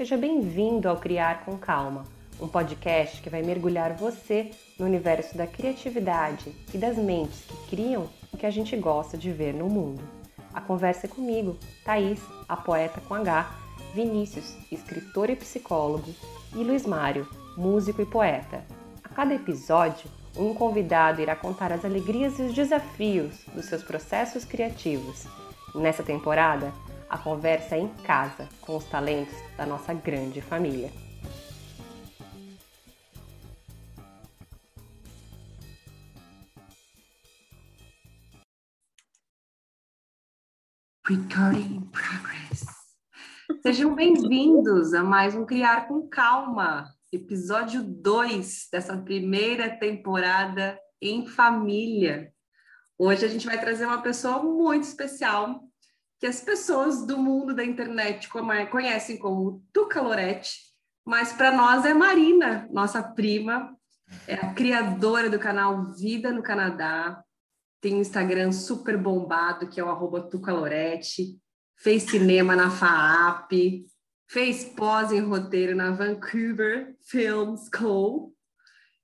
Seja bem-vindo ao Criar com Calma, um podcast que vai mergulhar você no universo da criatividade e das mentes que criam o que a gente gosta de ver no mundo. A conversa é comigo, Thaís, a poeta com H, Vinícius, escritor e psicólogo, e Luiz Mário, músico e poeta. A cada episódio, um convidado irá contar as alegrias e os desafios dos seus processos criativos. Nessa temporada, a conversa em casa com os talentos da nossa grande família. Recording in progress. Sejam bem-vindos a mais um Criar com Calma, episódio 2 dessa primeira temporada em família. Hoje a gente vai trazer uma pessoa muito especial que as pessoas do mundo da internet conhecem como Tuca Loretti, mas para nós é Marina, nossa prima, é a criadora do canal Vida no Canadá, tem um Instagram super bombado, que é o arroba Tuca Loretti, fez cinema na FAAP, fez pós em roteiro na Vancouver Film School,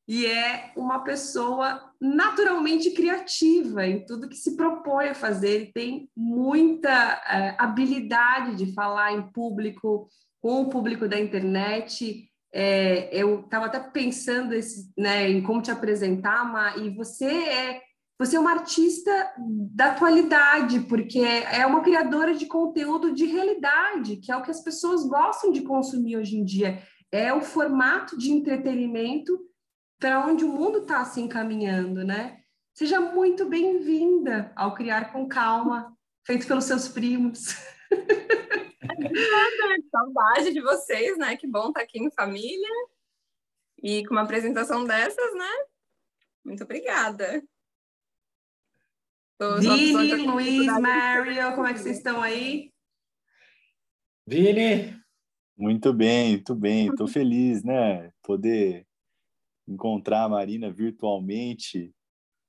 e é uma pessoa naturalmente criativa em tudo que se propõe a fazer. Ele tem muita é, habilidade de falar em público, com o público da internet. É, eu estava até pensando esse, né, em como te apresentar, Ma, e você é você é uma artista da atualidade, porque é uma criadora de conteúdo de realidade, que é o que as pessoas gostam de consumir hoje em dia. É o formato de entretenimento para onde o mundo está se encaminhando, né? Seja muito bem-vinda ao Criar com Calma, feito pelos seus primos. Saudade de vocês, né? Que bom estar tá aqui em família e com uma apresentação dessas, né? Muito obrigada. Vini, Luiz, Mario, como é que vocês estão aí? Vini! Muito bem, muito bem. Estou feliz, né? Poder encontrar a Marina virtualmente.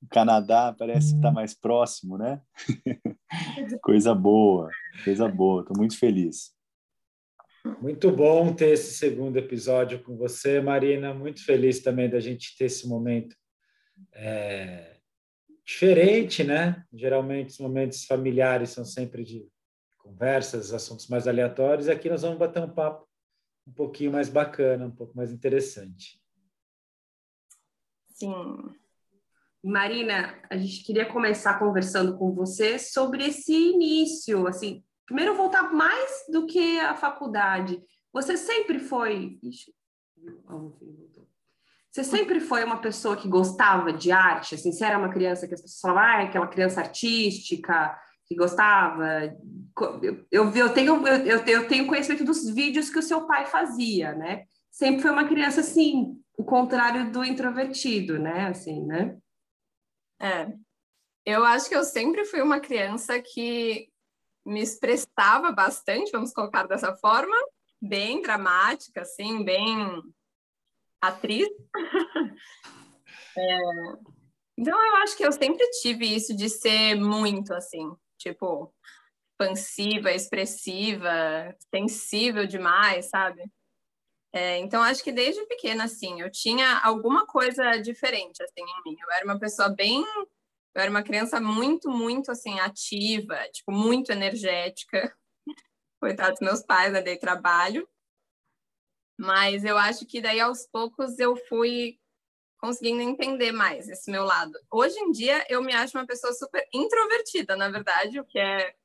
O Canadá parece que está mais próximo, né? coisa boa, coisa boa. Estou muito feliz. Muito bom ter esse segundo episódio com você, Marina. Muito feliz também da gente ter esse momento é, diferente, né? Geralmente os momentos familiares são sempre de conversas, assuntos mais aleatórios. Aqui nós vamos bater um papo um pouquinho mais bacana, um pouco mais interessante. Sim. Marina, a gente queria começar conversando com você sobre esse início, assim, primeiro voltar mais do que a faculdade. Você sempre foi, você sempre foi uma pessoa que gostava de arte, assim, você era uma criança que as pessoas falavam, ah, aquela criança artística, que gostava. Eu, eu, tenho, eu, eu tenho conhecimento dos vídeos que o seu pai fazia, né? Sempre foi uma criança assim, o contrário do introvertido, né? Assim, né? É. Eu acho que eu sempre fui uma criança que me expressava bastante, vamos colocar dessa forma, bem dramática, assim, bem atriz. é... Então, eu acho que eu sempre tive isso de ser muito, assim, tipo, expansiva, expressiva, sensível demais, sabe? É, então, acho que desde pequena, assim, eu tinha alguma coisa diferente, assim, em mim. Eu era uma pessoa bem... Eu era uma criança muito, muito, assim, ativa, tipo, muito energética. Coitados meus pais, né? Dei trabalho. Mas eu acho que daí, aos poucos, eu fui conseguindo entender mais esse meu lado. Hoje em dia, eu me acho uma pessoa super introvertida, na verdade, o que é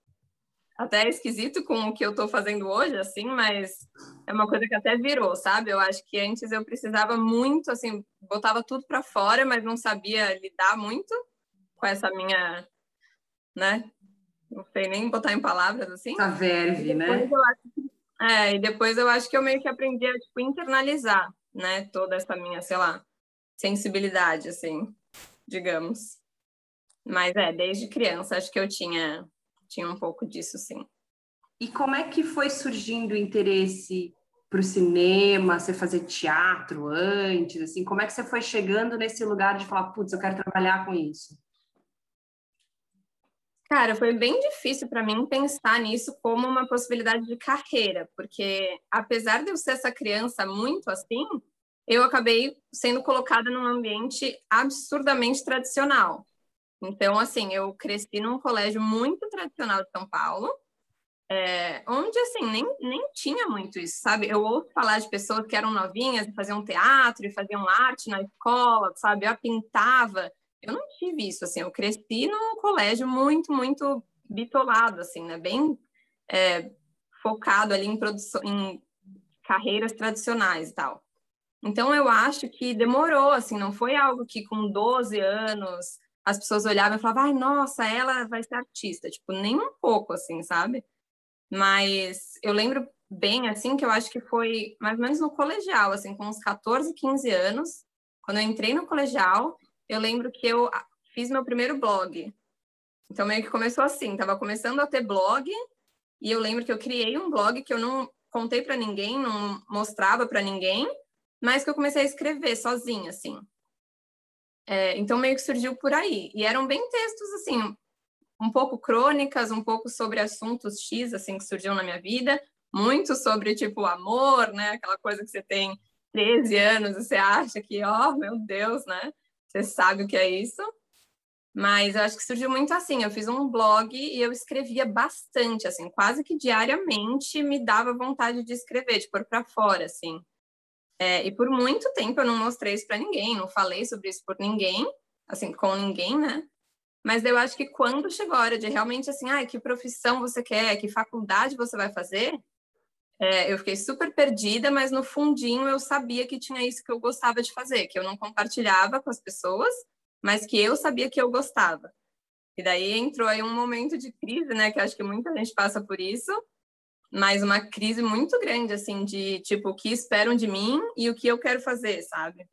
até esquisito com o que eu estou fazendo hoje, assim, mas é uma coisa que até virou, sabe? Eu acho que antes eu precisava muito, assim, botava tudo para fora, mas não sabia lidar muito com essa minha, né? Não sei nem botar em palavras assim. Essa verve, né? é, e depois eu acho que eu meio que aprendi a tipo, internalizar, né? Toda essa minha, sei lá, sensibilidade, assim, digamos. Mas é, desde criança acho que eu tinha tinha um pouco disso, sim. E como é que foi surgindo o interesse para o cinema, você fazer teatro antes, assim, como é que você foi chegando nesse lugar de falar, putz, eu quero trabalhar com isso? Cara, foi bem difícil para mim pensar nisso como uma possibilidade de carreira, porque apesar de eu ser essa criança muito assim, eu acabei sendo colocada num ambiente absurdamente tradicional. Então, assim, eu cresci num colégio muito tradicional de São Paulo, é, onde, assim, nem, nem tinha muito isso, sabe? Eu ouço falar de pessoas que eram novinhas e faziam teatro e faziam arte na escola, sabe? Eu pintava. Eu não tive isso, assim. Eu cresci num colégio muito, muito bitolado, assim, né? Bem é, focado ali em em carreiras tradicionais e tal. Então, eu acho que demorou, assim, não foi algo que com 12 anos as pessoas olhavam e falavam, ai, nossa, ela vai ser artista. Tipo, nem um pouco, assim, sabe? Mas eu lembro bem, assim, que eu acho que foi mais ou menos no colegial, assim, com uns 14, 15 anos. Quando eu entrei no colegial, eu lembro que eu fiz meu primeiro blog. Então, meio que começou assim, tava começando a ter blog, e eu lembro que eu criei um blog que eu não contei para ninguém, não mostrava para ninguém, mas que eu comecei a escrever sozinha, assim. É, então, meio que surgiu por aí. E eram bem textos, assim, um pouco crônicas, um pouco sobre assuntos X, assim, que surgiu na minha vida, muito sobre, tipo, amor, né? Aquela coisa que você tem 13 anos e você acha que, ó, oh, meu Deus, né? Você sabe o que é isso. Mas eu acho que surgiu muito assim. Eu fiz um blog e eu escrevia bastante, assim, quase que diariamente me dava vontade de escrever, de pôr para fora, assim. É, e por muito tempo eu não mostrei isso para ninguém, não falei sobre isso por ninguém, assim, com ninguém, né? Mas eu acho que quando chegou a hora de realmente, assim, ah, que profissão você quer, que faculdade você vai fazer, é, eu fiquei super perdida, mas no fundinho eu sabia que tinha isso que eu gostava de fazer, que eu não compartilhava com as pessoas, mas que eu sabia que eu gostava. E daí entrou aí um momento de crise, né, que acho que muita gente passa por isso, mas uma crise muito grande, assim, de tipo, o que esperam de mim e o que eu quero fazer, sabe?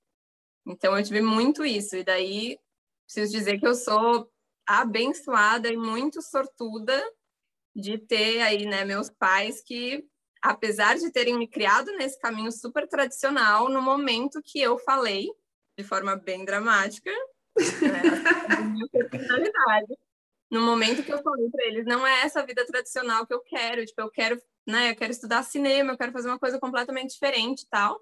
Então eu tive muito isso, e daí preciso dizer que eu sou abençoada e muito sortuda de ter aí, né, meus pais que, apesar de terem me criado nesse caminho super tradicional, no momento que eu falei, de forma bem dramática, né, minha personalidade, no momento que eu falei para eles, não é essa vida tradicional que eu quero, tipo, eu quero, né, eu quero estudar cinema, eu quero fazer uma coisa completamente diferente e tal.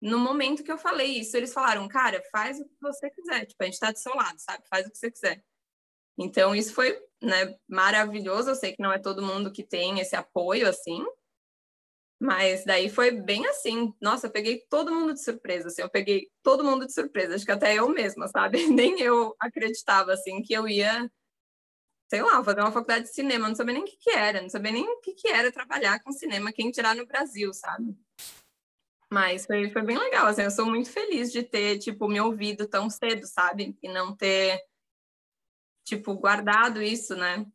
No momento que eu falei isso, eles falaram, cara, faz o que você quiser, tipo, a gente tá do seu lado, sabe? Faz o que você quiser. Então, isso foi, né, maravilhoso. Eu sei que não é todo mundo que tem esse apoio, assim, mas daí foi bem assim. Nossa, eu peguei todo mundo de surpresa, assim, eu peguei todo mundo de surpresa. Acho que até eu mesma, sabe? Nem eu acreditava, assim, que eu ia sei lá, fazer uma faculdade de cinema, não sabia nem o que, que era, não sabia nem o que, que era trabalhar com cinema, quem tirar no Brasil, sabe? Mas foi, foi bem legal, assim, eu sou muito feliz de ter, tipo, me ouvido tão cedo, sabe? E não ter, tipo, guardado isso, né?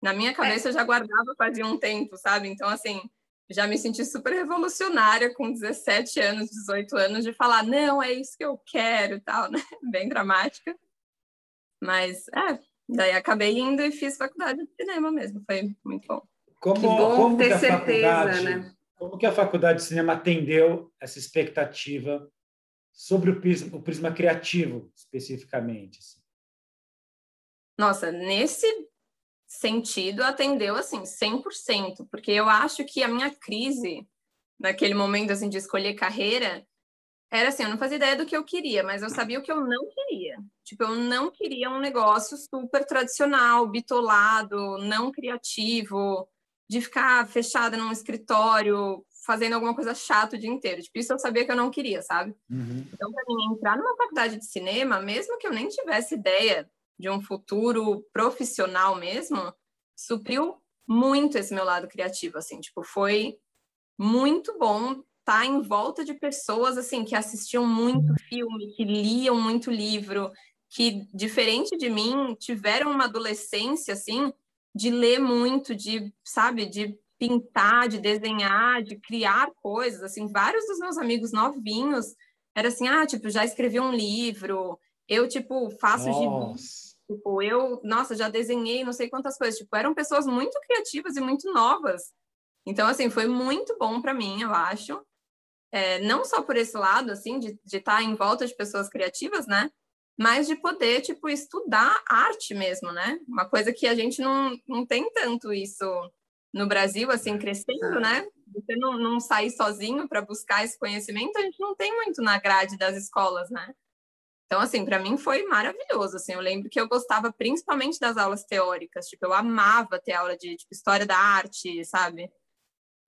Na minha cabeça eu já guardava fazia um tempo, sabe? Então, assim, já me senti super revolucionária com 17 anos, 18 anos, de falar, não, é isso que eu quero e tal, né? Bem dramática. Mas, é, Daí acabei indo e fiz faculdade de cinema mesmo, foi muito bom. Como, que bom como ter certeza, né? Como que a faculdade de cinema atendeu essa expectativa sobre o prisma, o prisma criativo, especificamente? Assim? Nossa, nesse sentido, atendeu, assim, 100%, porque eu acho que a minha crise, naquele momento, assim, de escolher carreira, era assim, eu não fazia ideia do que eu queria, mas eu sabia o que eu não queria. Tipo, eu não queria um negócio super tradicional, bitolado, não criativo, de ficar fechada num escritório, fazendo alguma coisa chata o dia inteiro. Tipo, isso eu sabia que eu não queria, sabe? Uhum. Então, para mim, entrar numa faculdade de cinema, mesmo que eu nem tivesse ideia de um futuro profissional mesmo, supriu muito esse meu lado criativo, assim. Tipo, foi muito bom estar tá em volta de pessoas assim que assistiam muito filme, que liam muito livro, que diferente de mim tiveram uma adolescência assim de ler muito, de sabe, de pintar, de desenhar, de criar coisas, assim, vários dos meus amigos novinhos era assim, ah, tipo, já escrevi um livro, eu tipo faço gibi, tipo, eu, nossa, já desenhei não sei quantas coisas, tipo, eram pessoas muito criativas e muito novas. Então, assim, foi muito bom para mim, eu acho é, não só por esse lado, assim, de estar em volta de pessoas criativas, né? mas de poder, tipo, estudar arte mesmo, né? Uma coisa que a gente não, não tem tanto isso no Brasil, assim, crescendo, né? Você não, não sair sozinho para buscar esse conhecimento, a gente não tem muito na grade das escolas, né? Então, assim, para mim foi maravilhoso, assim, eu lembro que eu gostava principalmente das aulas teóricas, tipo, eu amava ter aula de tipo, história da arte, sabe?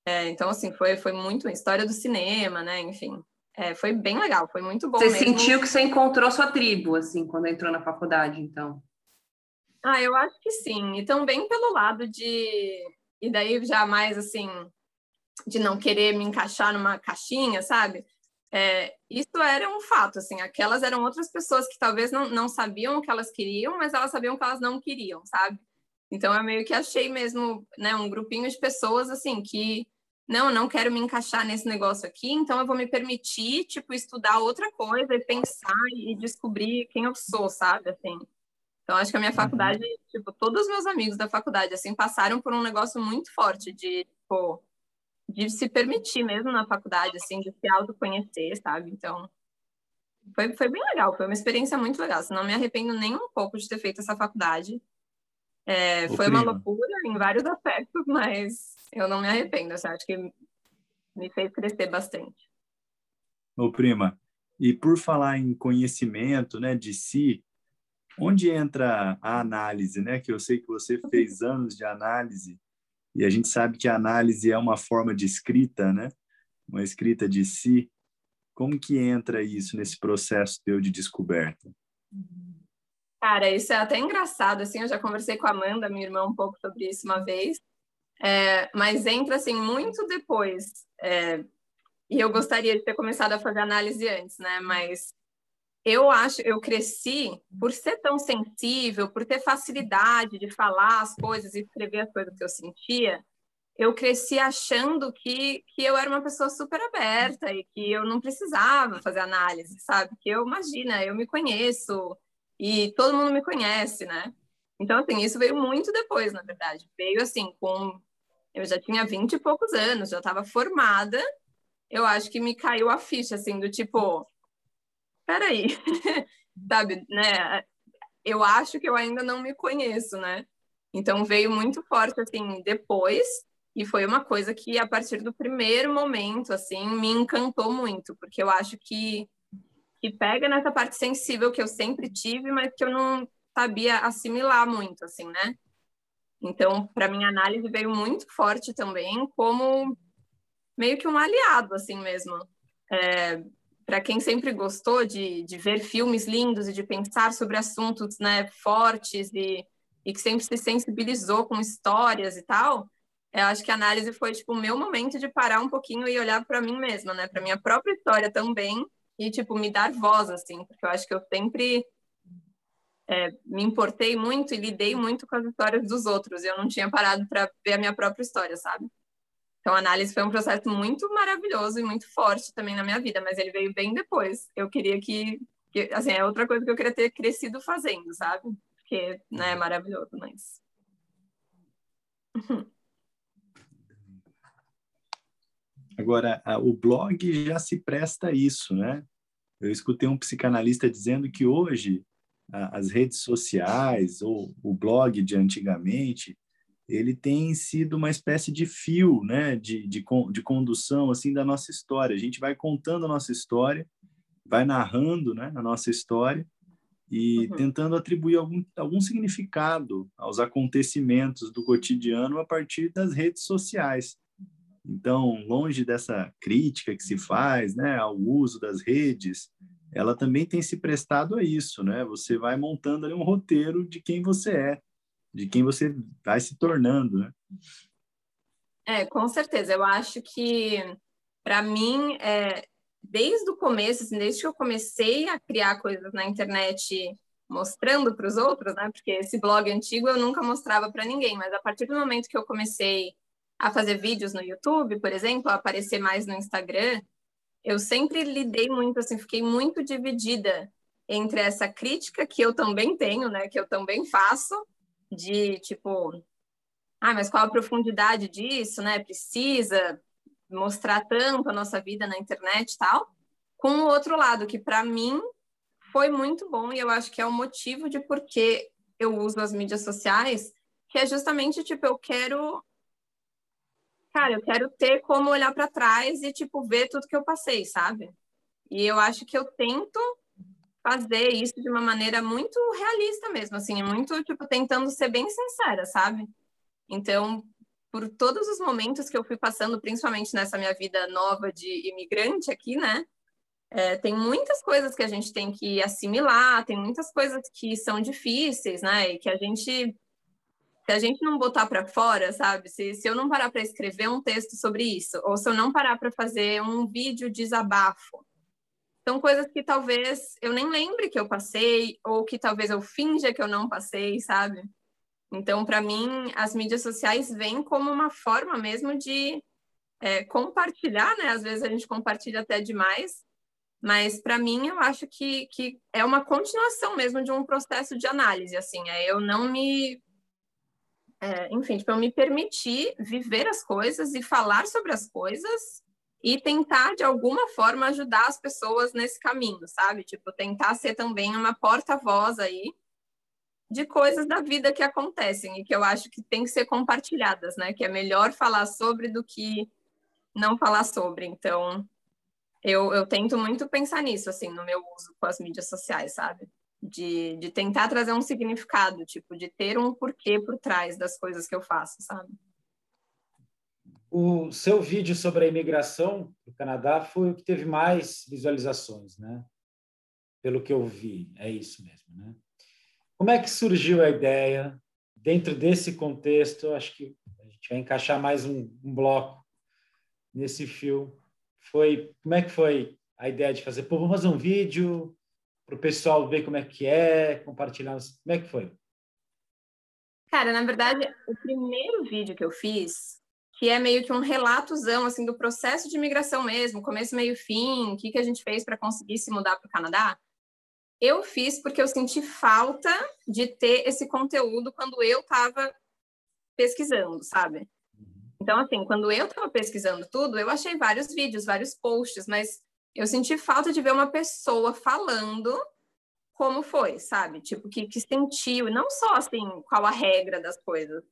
É, então, assim, foi, foi muito história do cinema, né? Enfim, é, foi bem legal, foi muito bom. Você mesmo. sentiu que você encontrou sua tribo, assim, quando entrou na faculdade, então? Ah, eu acho que sim. E também pelo lado de. E daí já mais assim, de não querer me encaixar numa caixinha, sabe? É, isso era um fato, assim, aquelas eram outras pessoas que talvez não, não sabiam o que elas queriam, mas elas sabiam o que elas não queriam, sabe? Então eu meio que achei mesmo, né, um grupinho de pessoas, assim, que não, não quero me encaixar nesse negócio aqui, então eu vou me permitir, tipo, estudar outra coisa e pensar e descobrir quem eu sou, sabe, assim. Então acho que a minha uhum. faculdade, tipo, todos os meus amigos da faculdade, assim, passaram por um negócio muito forte de, tipo, de se permitir mesmo na faculdade, assim, de se autoconhecer, sabe? Então, foi, foi bem legal, foi uma experiência muito legal. Assim, não me arrependo nem um pouco de ter feito essa faculdade. É, foi uma loucura em vários aspectos, mas eu não me arrependo, assim, acho que me fez crescer bastante. Ô, prima, e por falar em conhecimento, né, de si, onde entra a análise, né? Que eu sei que você fez anos de análise e a gente sabe que a análise é uma forma de escrita, né? Uma escrita de si. Como que entra isso nesse processo teu de descoberta? Cara, isso é até engraçado, assim, eu já conversei com a Amanda, minha irmã, um pouco sobre isso uma vez, é, mas entra, assim, muito depois, é, e eu gostaria de ter começado a fazer análise antes, né, mas eu acho, eu cresci por ser tão sensível, por ter facilidade de falar as coisas e escrever as coisas que eu sentia, eu cresci achando que, que eu era uma pessoa super aberta e que eu não precisava fazer análise, sabe? Que eu, imagina, eu me conheço e todo mundo me conhece, né? Então, assim, isso veio muito depois, na verdade. Veio, assim, com... Eu já tinha vinte e poucos anos, já estava formada. Eu acho que me caiu a ficha, assim, do tipo peraí, sabe, né? Eu acho que eu ainda não me conheço, né? Então veio muito forte assim depois e foi uma coisa que a partir do primeiro momento assim me encantou muito, porque eu acho que que pega nessa parte sensível que eu sempre tive, mas que eu não sabia assimilar muito assim, né? Então, para minha análise veio muito forte também como meio que um aliado assim mesmo. É, para quem sempre gostou de, de ver filmes lindos e de pensar sobre assuntos né, fortes e, e que sempre se sensibilizou com histórias e tal, eu acho que a análise foi tipo o meu momento de parar um pouquinho e olhar para mim mesma, né, para minha própria história também e tipo me dar voz assim, porque eu acho que eu sempre é, me importei muito e lidei muito com as histórias dos outros. Eu não tinha parado para ver a minha própria história, sabe? Então, a análise foi um processo muito maravilhoso e muito forte também na minha vida, mas ele veio bem depois. Eu queria que, que assim, é outra coisa que eu queria ter crescido fazendo, sabe? Porque, né, é maravilhoso, mas... Agora, o blog já se presta a isso, né? Eu escutei um psicanalista dizendo que hoje as redes sociais ou o blog de antigamente ele tem sido uma espécie de fio, né, de, de, de condução, assim, da nossa história. A gente vai contando a nossa história, vai narrando, né, a nossa história e uhum. tentando atribuir algum, algum significado aos acontecimentos do cotidiano a partir das redes sociais. Então, longe dessa crítica que se faz, né, ao uso das redes, ela também tem se prestado a isso, né? Você vai montando ali um roteiro de quem você é de quem você vai se tornando, né? É, com certeza. Eu acho que, para mim, é, desde o começo, assim, desde que eu comecei a criar coisas na internet mostrando para os outros, né? Porque esse blog antigo eu nunca mostrava para ninguém, mas a partir do momento que eu comecei a fazer vídeos no YouTube, por exemplo, a aparecer mais no Instagram, eu sempre lidei muito, assim, fiquei muito dividida entre essa crítica que eu também tenho, né? Que eu também faço, de tipo, ah, mas qual a profundidade disso, né? Precisa mostrar tanto a nossa vida na internet e tal. Com o outro lado, que para mim foi muito bom e eu acho que é o motivo de por que eu uso as mídias sociais, que é justamente tipo eu quero cara, eu quero ter como olhar para trás e tipo ver tudo que eu passei, sabe? E eu acho que eu tento fazer isso de uma maneira muito realista mesmo, assim, muito tipo tentando ser bem sincera, sabe? Então, por todos os momentos que eu fui passando, principalmente nessa minha vida nova de imigrante aqui, né? É, tem muitas coisas que a gente tem que assimilar, tem muitas coisas que são difíceis, né? E que a gente, se a gente não botar para fora, sabe? Se, se eu não parar para escrever um texto sobre isso, ou se eu não parar para fazer um vídeo desabafo, são coisas que talvez eu nem lembre que eu passei, ou que talvez eu finja que eu não passei, sabe? Então, para mim, as mídias sociais vêm como uma forma mesmo de é, compartilhar, né? Às vezes a gente compartilha até demais, mas para mim eu acho que, que é uma continuação mesmo de um processo de análise, assim, é eu não me é, enfim, tipo, eu me permitir viver as coisas e falar sobre as coisas e tentar de alguma forma ajudar as pessoas nesse caminho, sabe? Tipo, tentar ser também uma porta-voz aí de coisas da vida que acontecem e que eu acho que tem que ser compartilhadas, né? Que é melhor falar sobre do que não falar sobre. Então, eu, eu tento muito pensar nisso, assim, no meu uso com as mídias sociais, sabe? De, de tentar trazer um significado, tipo, de ter um porquê por trás das coisas que eu faço, sabe? O seu vídeo sobre a imigração do Canadá foi o que teve mais visualizações, né? Pelo que eu vi, é isso mesmo, né? Como é que surgiu a ideia? Dentro desse contexto, acho que a gente vai encaixar mais um, um bloco nesse fio foi como é que foi a ideia de fazer? Pô, vamos fazer um vídeo para o pessoal ver como é que é, compartilhar. Como é que foi? Cara, na verdade, o primeiro vídeo que eu fiz, que é meio que um relatozão assim do processo de imigração mesmo, começo, meio, fim, o que que a gente fez para conseguir se mudar para o Canadá. Eu fiz porque eu senti falta de ter esse conteúdo quando eu estava pesquisando, sabe? Então, assim, quando eu estava pesquisando tudo, eu achei vários vídeos, vários posts, mas eu senti falta de ver uma pessoa falando como foi, sabe? Tipo, que, que sentiu, não só, assim, qual a regra das coisas,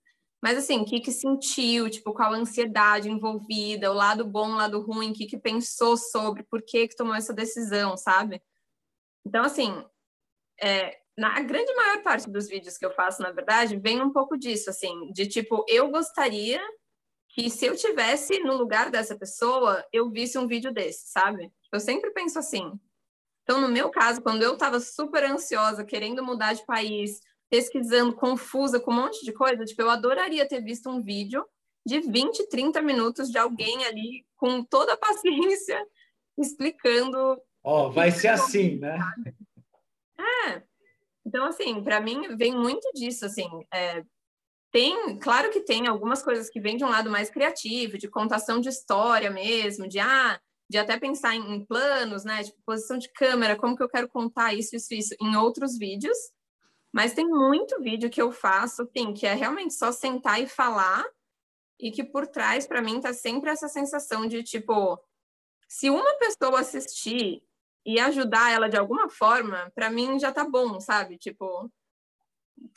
mas, assim, o que, que sentiu, tipo, qual a ansiedade envolvida, o lado bom, o lado ruim, o que, que pensou sobre, por que, que tomou essa decisão, sabe? Então, assim, é, na grande maior parte dos vídeos que eu faço, na verdade, vem um pouco disso, assim, de tipo, eu gostaria que se eu tivesse no lugar dessa pessoa, eu visse um vídeo desse, sabe? Eu sempre penso assim. Então, no meu caso, quando eu estava super ansiosa, querendo mudar de país, pesquisando, confusa com um monte de coisa, tipo, eu adoraria ter visto um vídeo de 20, 30 minutos de alguém ali com toda a paciência explicando. Ó, oh, vai ser assim, né? É. Então, assim, para mim vem muito disso, assim, é, tem, claro que tem algumas coisas que vêm de um lado mais criativo, de contação de história mesmo, de ah, de até pensar em, em planos, né? Tipo, posição de câmera, como que eu quero contar isso, isso, isso, em outros vídeos. Mas tem muito vídeo que eu faço, assim, que é realmente só sentar e falar, e que por trás, para mim, tá sempre essa sensação de, tipo, se uma pessoa assistir e ajudar ela de alguma forma, para mim já tá bom, sabe? Tipo,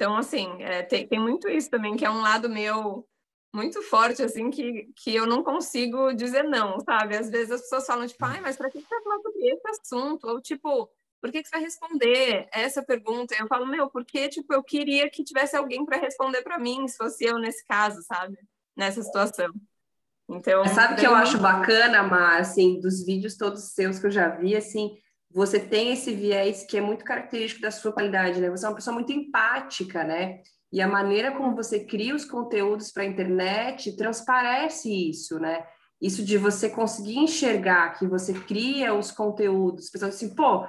então, assim, é, tem, tem muito isso também, que é um lado meu muito forte, assim, que, que eu não consigo dizer não, sabe? Às vezes as pessoas falam, tipo, ai, mas para que você vai falar sobre esse assunto? Ou, tipo, por que, que você vai responder essa pergunta? Eu falo, meu, porque, tipo, eu queria que tivesse alguém para responder para mim, se fosse eu nesse caso, sabe? Nessa situação. Então, sabe que eu acho bacana, Mar, assim, dos vídeos todos seus que eu já vi, assim, você tem esse viés que é muito característico da sua qualidade, né? Você é uma pessoa muito empática, né? E a maneira como você cria os conteúdos para a internet transparece isso, né? Isso de você conseguir enxergar que você cria os conteúdos, pessoas assim, pô,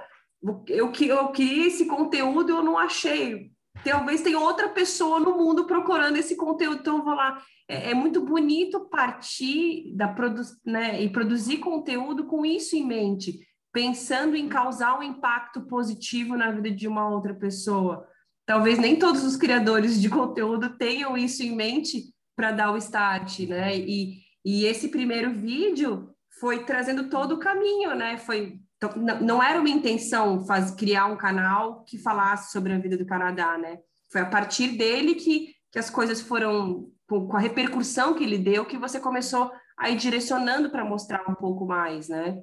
eu, eu queria esse conteúdo e eu não achei. Talvez tenha outra pessoa no mundo procurando esse conteúdo, então eu vou lá. É, é muito bonito partir da produ né, e produzir conteúdo com isso em mente pensando em causar um impacto positivo na vida de uma outra pessoa. Talvez nem todos os criadores de conteúdo tenham isso em mente para dar o start, né? E, e esse primeiro vídeo foi trazendo todo o caminho, né? Foi então, não era uma intenção faz, criar um canal que falasse sobre a vida do Canadá, né? Foi a partir dele que, que as coisas foram, com, a repercussão que ele deu, que você começou a ir direcionando para mostrar um pouco mais, né?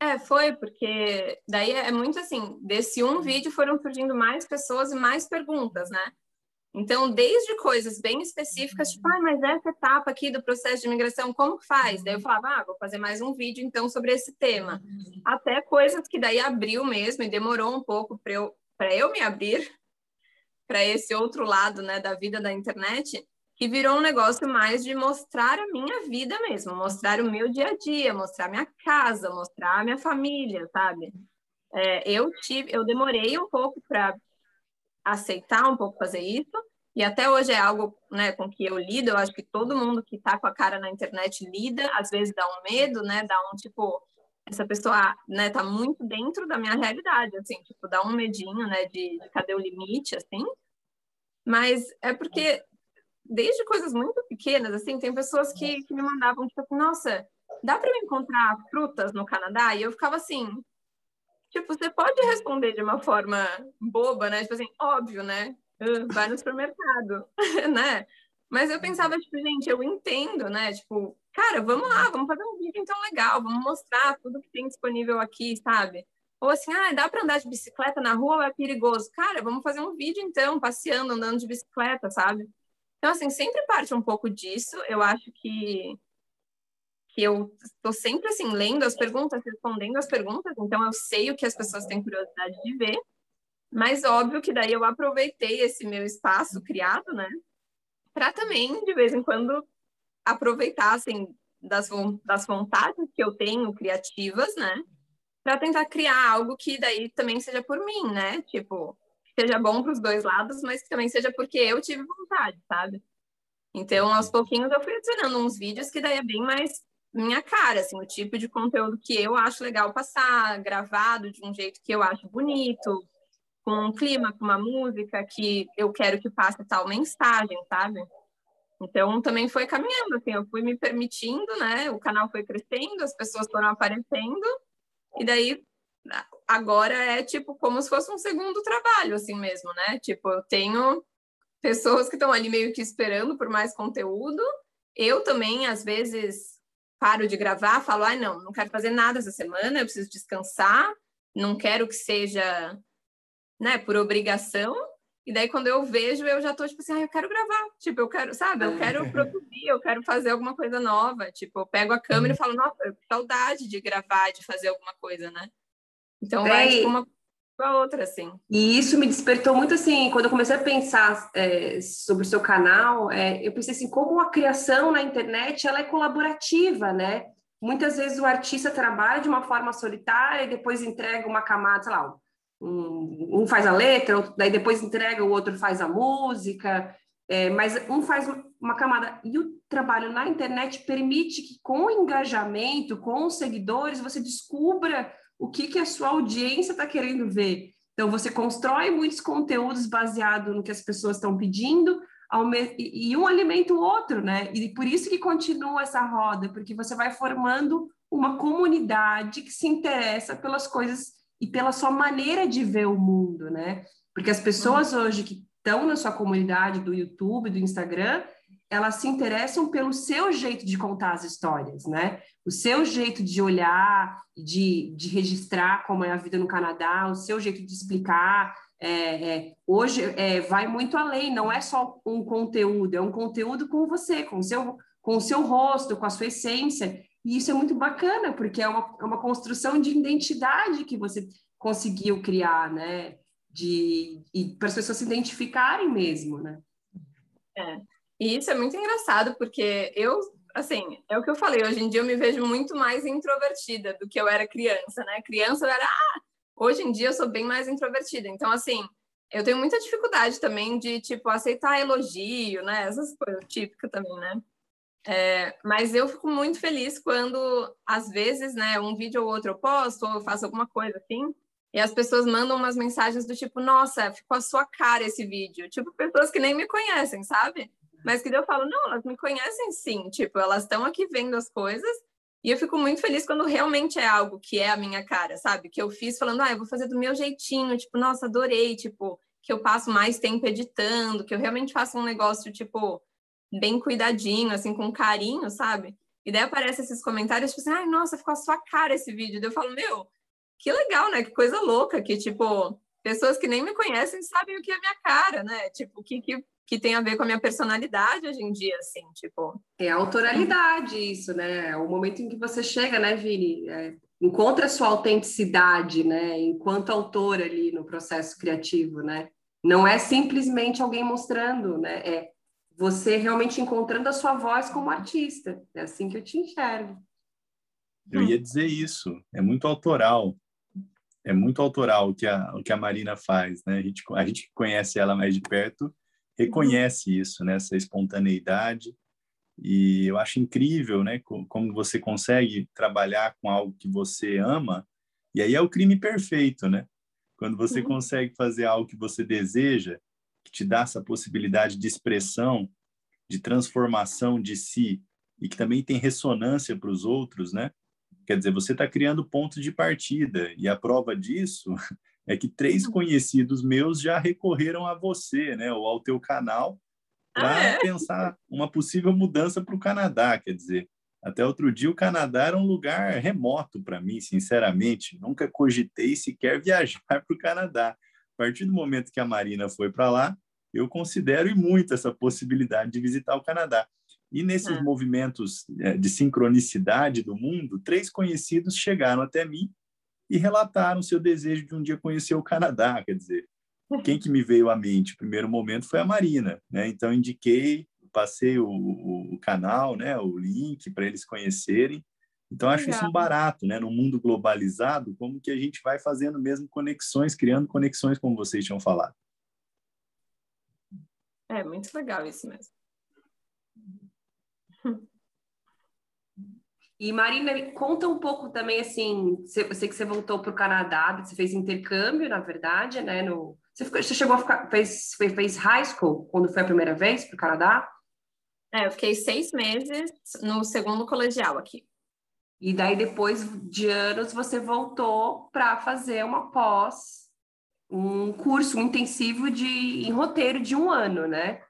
É, foi, porque daí é muito assim, desse um vídeo foram surgindo mais pessoas e mais perguntas, né? Então, desde coisas bem específicas, tipo, ah, mas essa etapa aqui do processo de imigração, como que faz? Daí eu falava, ah, vou fazer mais um vídeo então sobre esse tema. Até coisas que daí abriu mesmo e demorou um pouco para eu, eu me abrir para esse outro lado, né, da vida da internet, que virou um negócio mais de mostrar a minha vida mesmo, mostrar o meu dia a dia, mostrar minha casa, mostrar a minha família, sabe? É, eu tive, eu demorei um pouco para aceitar um pouco fazer isso, e até hoje é algo né, com que eu lido, eu acho que todo mundo que está com a cara na internet lida, às vezes dá um medo, né, dá um tipo, essa pessoa né, tá muito dentro da minha realidade, assim, tipo, dá um medinho, né, de, de cadê o limite, assim, mas é porque desde coisas muito pequenas, assim, tem pessoas que, que me mandavam, tipo assim, nossa, dá para me encontrar frutas no Canadá? E eu ficava assim, tipo, você pode responder de uma forma boba, né? Tipo assim, óbvio, né? Vai no supermercado, né? Mas eu pensava, tipo, gente, eu entendo, né? Tipo, cara, vamos lá, vamos fazer um vídeo então legal, vamos mostrar tudo que tem disponível aqui, sabe? Ou assim, ah, dá para andar de bicicleta na rua ou é perigoso? Cara, vamos fazer um vídeo então, passeando, andando de bicicleta, sabe? Então, assim, sempre parte um pouco disso. Eu acho que, que eu estou sempre, assim, lendo as perguntas, respondendo as perguntas, então eu sei o que as pessoas têm curiosidade de ver. Mas óbvio que daí eu aproveitei esse meu espaço criado, né? Para também, de vez em quando, aproveitar, assim, das, das vontades que eu tenho criativas, né? Para tentar criar algo que daí também seja por mim, né? Tipo, seja bom para os dois lados, mas que também seja porque eu tive vontade, sabe? Então, aos pouquinhos, eu fui adicionando uns vídeos que daí é bem mais minha cara, assim, o tipo de conteúdo que eu acho legal passar, gravado de um jeito que eu acho bonito, com um clima, com uma música que eu quero que passe tal mensagem, sabe? Então, também foi caminhando, assim, eu fui me permitindo, né? O canal foi crescendo, as pessoas foram aparecendo, e daí agora é tipo como se fosse um segundo trabalho, assim mesmo, né? Tipo, eu tenho pessoas que estão ali meio que esperando por mais conteúdo. Eu também, às vezes, paro de gravar, falo, ai, não, não quero fazer nada essa semana, eu preciso descansar, não quero que seja, né, por obrigação. E daí, quando eu vejo, eu já tô, tipo assim, ah, eu quero gravar. Tipo, eu quero, sabe, eu quero produzir, eu quero fazer alguma coisa nova. Tipo, eu pego a câmera e falo, nossa, saudade de gravar, de fazer alguma coisa, né? Então vai tipo, uma com a outra, assim. E isso me despertou muito assim, quando eu comecei a pensar é, sobre o seu canal, é, eu pensei assim, como a criação na internet ela é colaborativa, né? Muitas vezes o artista trabalha de uma forma solitária e depois entrega uma camada, sei lá, um, um faz a letra, outro, daí depois entrega, o outro faz a música, é, mas um faz uma camada. E o trabalho na internet permite que, com o engajamento, com os seguidores, você descubra o que, que a sua audiência está querendo ver. Então, você constrói muitos conteúdos baseado no que as pessoas estão pedindo, e um alimenta o outro, né? E por isso que continua essa roda, porque você vai formando uma comunidade que se interessa pelas coisas e pela sua maneira de ver o mundo, né? Porque as pessoas hoje que estão na sua comunidade do YouTube, do Instagram, elas se interessam pelo seu jeito de contar as histórias, né? O seu jeito de olhar, de, de registrar como é a vida no Canadá, o seu jeito de explicar. É, é, hoje é, vai muito além, não é só um conteúdo, é um conteúdo com você, com o seu, com o seu rosto, com a sua essência. E isso é muito bacana, porque é uma, é uma construção de identidade que você conseguiu criar, né? De, para as pessoas se identificarem mesmo, né? É. E isso é muito engraçado, porque eu, assim, é o que eu falei, hoje em dia eu me vejo muito mais introvertida do que eu era criança, né? Criança eu era, ah, hoje em dia eu sou bem mais introvertida. Então, assim, eu tenho muita dificuldade também de, tipo, aceitar elogio, né? Essas coisas típicas também, né? É, mas eu fico muito feliz quando, às vezes, né, um vídeo ou outro eu posto, ou eu faço alguma coisa assim, e as pessoas mandam umas mensagens do tipo, nossa, ficou a sua cara esse vídeo. Tipo, pessoas que nem me conhecem, sabe? Mas que eu falo, não, elas me conhecem sim, tipo, elas estão aqui vendo as coisas E eu fico muito feliz quando realmente é algo que é a minha cara, sabe? Que eu fiz falando, ah, eu vou fazer do meu jeitinho, tipo, nossa, adorei, tipo, que eu passo mais tempo editando, que eu realmente faço um negócio, tipo, bem cuidadinho, assim, com carinho, sabe? E daí aparecem esses comentários, tipo assim, ai, nossa, ficou a sua cara esse vídeo. Daí eu falo, meu, que legal, né? Que coisa louca, que, tipo, pessoas que nem me conhecem sabem o que é minha cara, né? Tipo, o que, que que tem a ver com a minha personalidade hoje em dia, assim, tipo. É a autoralidade isso, né? É o momento em que você chega, né, Vini? É, encontra a sua autenticidade, né? Enquanto autor ali no processo criativo, né? Não é simplesmente alguém mostrando, né? É você realmente encontrando a sua voz como artista. É assim que eu te enxergo. Eu ia dizer isso. É muito autoral. É muito autoral o que a, o que a Marina faz, né? A gente, a gente conhece ela mais de perto reconhece isso, né? essa espontaneidade. E eu acho incrível, né, como você consegue trabalhar com algo que você ama. E aí é o crime perfeito, né? Quando você uhum. consegue fazer algo que você deseja, que te dá essa possibilidade de expressão, de transformação de si e que também tem ressonância para os outros, né? Quer dizer, você está criando ponto de partida e a prova disso é que três uhum. conhecidos meus já recorreram a você, né, ou ao teu canal, para ah, é? pensar uma possível mudança para o Canadá. Quer dizer, até outro dia o Canadá era um lugar remoto para mim, sinceramente. Nunca cogitei sequer viajar para o Canadá. A partir do momento que a Marina foi para lá, eu considero e muito essa possibilidade de visitar o Canadá. E nesses ah. movimentos é, de sincronicidade do mundo, três conhecidos chegaram até mim e relataram seu desejo de um dia conhecer o Canadá. Quer dizer, quem que me veio à mente? O primeiro momento foi a Marina, né? Então indiquei, passei o, o, o canal, né? O link para eles conhecerem. Então acho Legal. isso um barato, né? No mundo globalizado, como que a gente vai fazendo mesmo conexões, criando conexões, como vocês tinham falado. É muito legal isso mesmo. E Marina, conta um pouco também assim, eu sei que você voltou para o Canadá, você fez intercâmbio, na verdade, né? No, você, ficou, você chegou a ficar, fez, fez high school quando foi a primeira vez para o Canadá? É, eu fiquei seis meses no segundo colegial aqui. E daí, depois de anos, você voltou para fazer uma pós, um curso um intensivo de, em roteiro de um ano, né?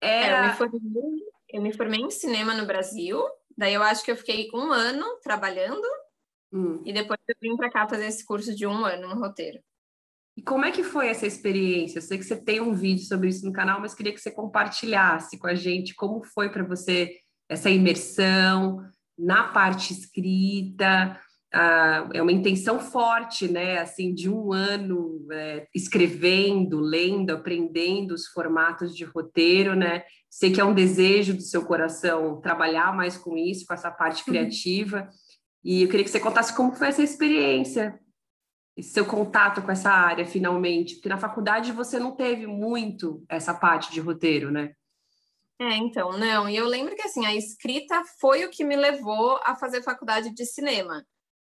Era... É, eu, me formei, eu me formei em cinema no Brasil, Daí eu acho que eu fiquei um ano trabalhando hum. e depois eu vim para cá fazer esse curso de um ano no roteiro. E como é que foi essa experiência? Eu sei que você tem um vídeo sobre isso no canal, mas queria que você compartilhasse com a gente como foi para você essa imersão na parte escrita, ah, é uma intenção forte, né? Assim, de um ano é, escrevendo, lendo, aprendendo os formatos de roteiro, né? Sei que é um desejo do seu coração trabalhar mais com isso, com essa parte uhum. criativa. E eu queria que você contasse como foi essa experiência, esse seu contato com essa área, finalmente, porque na faculdade você não teve muito essa parte de roteiro, né? É, então, não. E eu lembro que assim, a escrita foi o que me levou a fazer faculdade de cinema.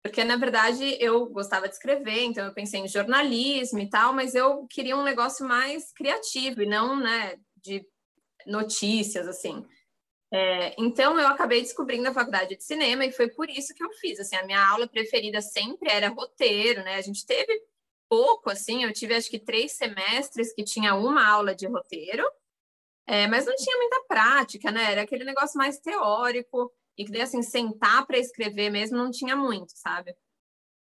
Porque, na verdade, eu gostava de escrever, então eu pensei em jornalismo e tal, mas eu queria um negócio mais criativo e não, né, de notícias, assim. É, então, eu acabei descobrindo a faculdade de cinema e foi por isso que eu fiz. Assim, a minha aula preferida sempre era roteiro, né? A gente teve pouco, assim, eu tive acho que três semestres que tinha uma aula de roteiro, é, mas não tinha muita prática, né? Era aquele negócio mais teórico e que daí, assim, sentar para escrever mesmo não tinha muito, sabe?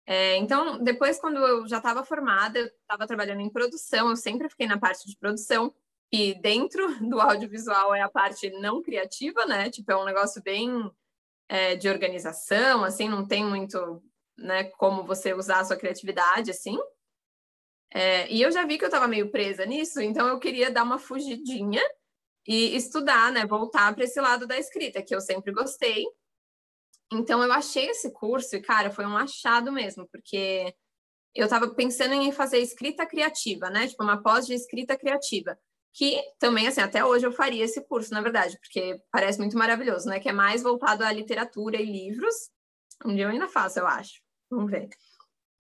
É, então, depois, quando eu já estava formada, eu estava trabalhando em produção, eu sempre fiquei na parte de produção, e dentro do audiovisual é a parte não criativa, né? Tipo, é um negócio bem é, de organização, assim, não tem muito, né, como você usar a sua criatividade, assim. É, e eu já vi que eu estava meio presa nisso, então eu queria dar uma fugidinha e estudar, né, voltar para esse lado da escrita, que eu sempre gostei. Então eu achei esse curso e, cara, foi um achado mesmo, porque eu estava pensando em fazer escrita criativa, né? Tipo, uma pós de escrita criativa. Que também, assim, até hoje eu faria esse curso, na verdade, porque parece muito maravilhoso, né? Que é mais voltado à literatura e livros. Um dia eu ainda faço, eu acho. Vamos ver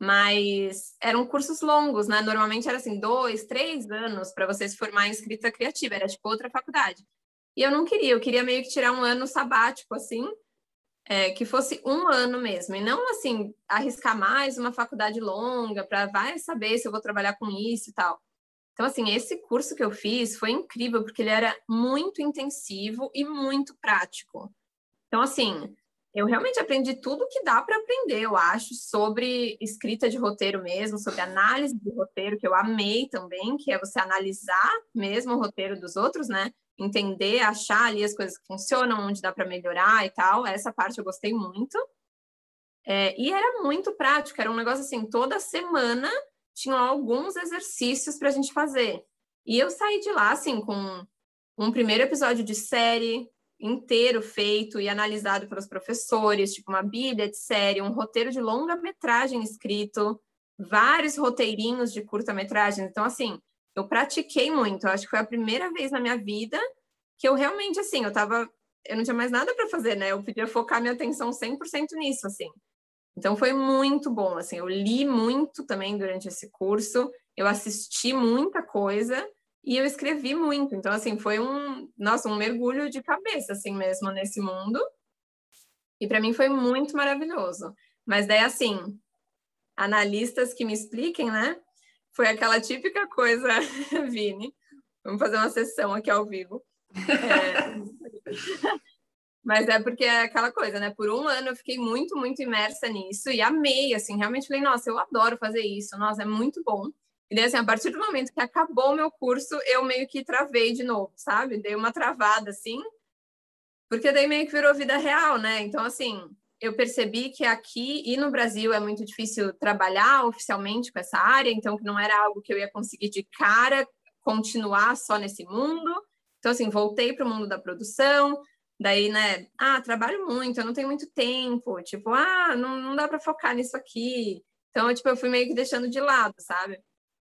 mas eram cursos longos, né? Normalmente era assim, dois, três anos para você se formar em escrita criativa, era tipo outra faculdade. E eu não queria, eu queria meio que tirar um ano sabático, assim, é, que fosse um ano mesmo, e não assim, arriscar mais uma faculdade longa para vai saber se eu vou trabalhar com isso e tal. Então, assim, esse curso que eu fiz foi incrível, porque ele era muito intensivo e muito prático. Então, assim, eu realmente aprendi tudo que dá para aprender, eu acho, sobre escrita de roteiro mesmo, sobre análise de roteiro, que eu amei também, que é você analisar mesmo o roteiro dos outros, né? Entender, achar ali as coisas que funcionam, onde dá para melhorar e tal. Essa parte eu gostei muito. É, e era muito prático, era um negócio assim, toda semana tinham alguns exercícios para a gente fazer. E eu saí de lá, assim, com um primeiro episódio de série inteiro feito e analisado pelos professores, tipo uma bíblia de série, um roteiro de longa-metragem escrito, vários roteirinhos de curta-metragem. Então, assim, eu pratiquei muito. Eu acho que foi a primeira vez na minha vida que eu realmente, assim, eu tava... Eu não tinha mais nada para fazer, né? Eu podia focar minha atenção 100% nisso, assim. Então foi muito bom, assim, eu li muito também durante esse curso, eu assisti muita coisa e eu escrevi muito. Então assim, foi um, nossa, um mergulho de cabeça assim mesmo nesse mundo. E para mim foi muito maravilhoso. Mas daí assim, analistas que me expliquem, né? Foi aquela típica coisa, Vini. Vamos fazer uma sessão aqui ao vivo. É... Mas é porque é aquela coisa, né? Por um ano eu fiquei muito, muito imersa nisso e amei, assim, realmente falei, nossa, eu adoro fazer isso, nossa, é muito bom. E daí, assim, a partir do momento que acabou o meu curso, eu meio que travei de novo, sabe? Dei uma travada, assim, porque daí meio que virou vida real, né? Então, assim, eu percebi que aqui e no Brasil é muito difícil trabalhar oficialmente com essa área, então que não era algo que eu ia conseguir de cara continuar só nesse mundo. Então, assim, voltei para o mundo da produção, Daí, né, ah, trabalho muito, eu não tenho muito tempo, tipo, ah, não, não dá para focar nisso aqui. Então, tipo, eu fui meio que deixando de lado, sabe?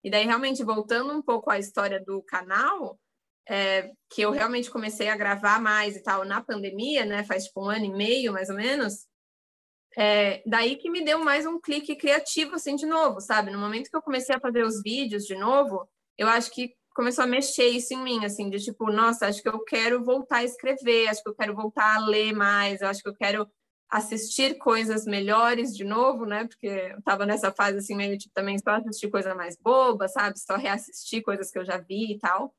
E daí, realmente, voltando um pouco à história do canal, é, que eu realmente comecei a gravar mais e tal na pandemia, né, faz tipo um ano e meio, mais ou menos, é, daí que me deu mais um clique criativo, assim, de novo, sabe? No momento que eu comecei a fazer os vídeos de novo, eu acho que começou a mexer isso em mim, assim, de tipo, nossa, acho que eu quero voltar a escrever, acho que eu quero voltar a ler mais, acho que eu quero assistir coisas melhores de novo, né? Porque eu tava nessa fase assim, meio tipo, também só assistir coisa mais boba, sabe? Só reassistir coisas que eu já vi e tal.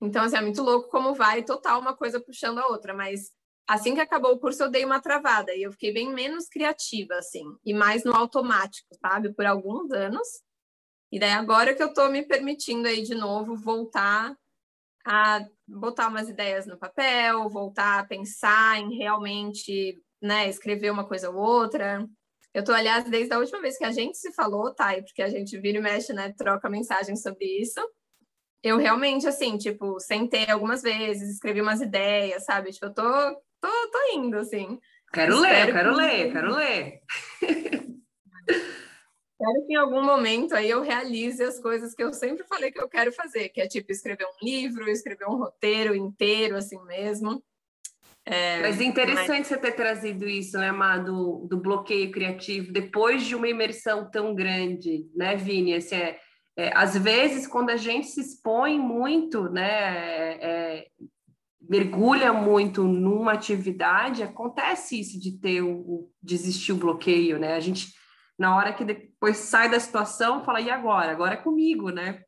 Então, assim, é muito louco como vai total uma coisa puxando a outra, mas assim que acabou o curso eu dei uma travada e eu fiquei bem menos criativa, assim, e mais no automático, sabe? Por alguns anos. E daí agora que eu estou me permitindo aí de novo voltar a botar umas ideias no papel, voltar a pensar em realmente, né, escrever uma coisa ou outra. Eu estou, aliás, desde a última vez que a gente se falou, tá? Porque a gente vira e mexe, né, troca mensagem sobre isso. Eu realmente, assim, tipo, sentei algumas vezes, escrevi umas ideias, sabe? Tipo, eu tô, tô, tô indo, assim. Quero Espero ler, quero que... ler, quero ler. Espero que em algum momento aí eu realize as coisas que eu sempre falei que eu quero fazer, que é tipo escrever um livro, escrever um roteiro inteiro, assim mesmo. É, mas é interessante mas... você ter trazido isso, né, Má, do, bloqueio criativo, depois de uma imersão tão grande, né, Vini? Assim, é, é, às vezes, quando a gente se expõe muito, né, é, é, mergulha muito numa atividade, acontece isso de ter o, o desistir o bloqueio, né? A gente na hora que depois sai da situação, fala, e agora? Agora é comigo, né?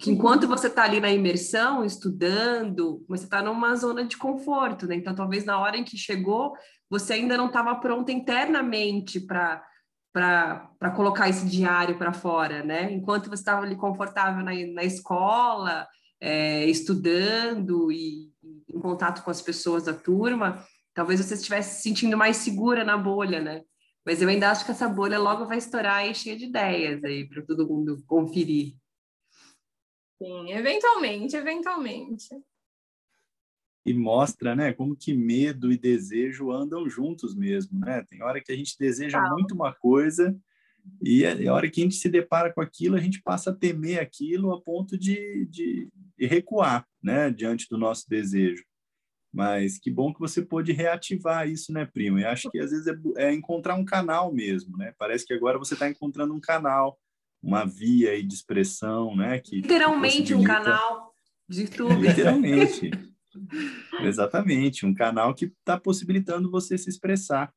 Que enquanto você está ali na imersão, estudando, você está numa zona de conforto, né? Então, talvez na hora em que chegou, você ainda não estava pronta internamente para para colocar esse diário para fora, né? Enquanto você estava ali confortável na, na escola, é, estudando e, e em contato com as pessoas da turma, talvez você estivesse se sentindo mais segura na bolha, né? Mas eu ainda acho que essa bolha logo vai estourar aí cheia de ideias aí para todo mundo conferir. Sim, eventualmente, eventualmente. E mostra, né, como que medo e desejo andam juntos mesmo, né? Tem hora que a gente deseja ah. muito uma coisa e a hora que a gente se depara com aquilo, a gente passa a temer aquilo a ponto de, de, de recuar, né, diante do nosso desejo. Mas que bom que você pôde reativar isso, né, primo? Eu acho que às vezes é, é encontrar um canal mesmo, né? Parece que agora você está encontrando um canal, uma via aí de expressão, né? Que, Literalmente possibilita... um canal de YouTube. Literalmente. Exatamente, um canal que está possibilitando você se expressar.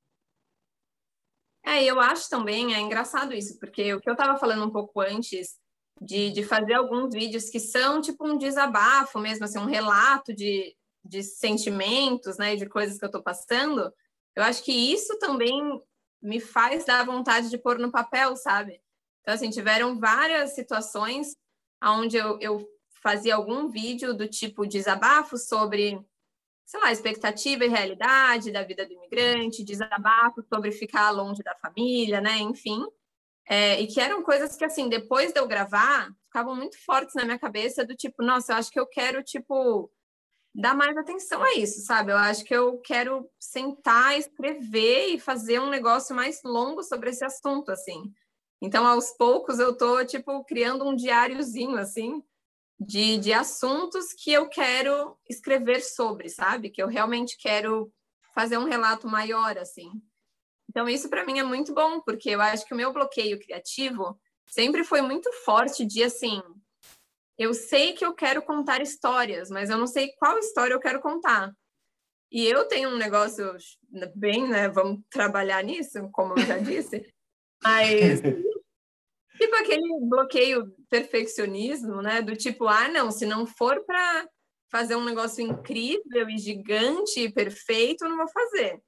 É, eu acho também, é engraçado isso, porque o que eu estava falando um pouco antes de, de fazer alguns vídeos que são tipo um desabafo mesmo, assim, um relato de, de sentimentos, né, de coisas que eu estou passando, eu acho que isso também me faz dar vontade de pôr no papel, sabe? Então, assim, tiveram várias situações onde eu, eu fazia algum vídeo do tipo desabafo sobre, sei lá, expectativa e realidade da vida do imigrante, desabafo sobre ficar longe da família, né? Enfim. É, e que eram coisas que, assim, depois de eu gravar, ficavam muito fortes na minha cabeça, do tipo, nossa, eu acho que eu quero, tipo, dar mais atenção a isso, sabe? Eu acho que eu quero sentar, escrever e fazer um negócio mais longo sobre esse assunto, assim. Então, aos poucos, eu tô, tipo, criando um diáriozinho, assim, de, de assuntos que eu quero escrever sobre, sabe? Que eu realmente quero fazer um relato maior, assim. Então, isso para mim é muito bom, porque eu acho que o meu bloqueio criativo sempre foi muito forte de, assim, eu sei que eu quero contar histórias, mas eu não sei qual história eu quero contar. E eu tenho um negócio bem, né? Vamos trabalhar nisso, como eu já disse. Mas tipo aquele bloqueio perfeccionismo, né? Do tipo, ah, não, se não for para fazer um negócio incrível e gigante e perfeito, eu não vou fazer.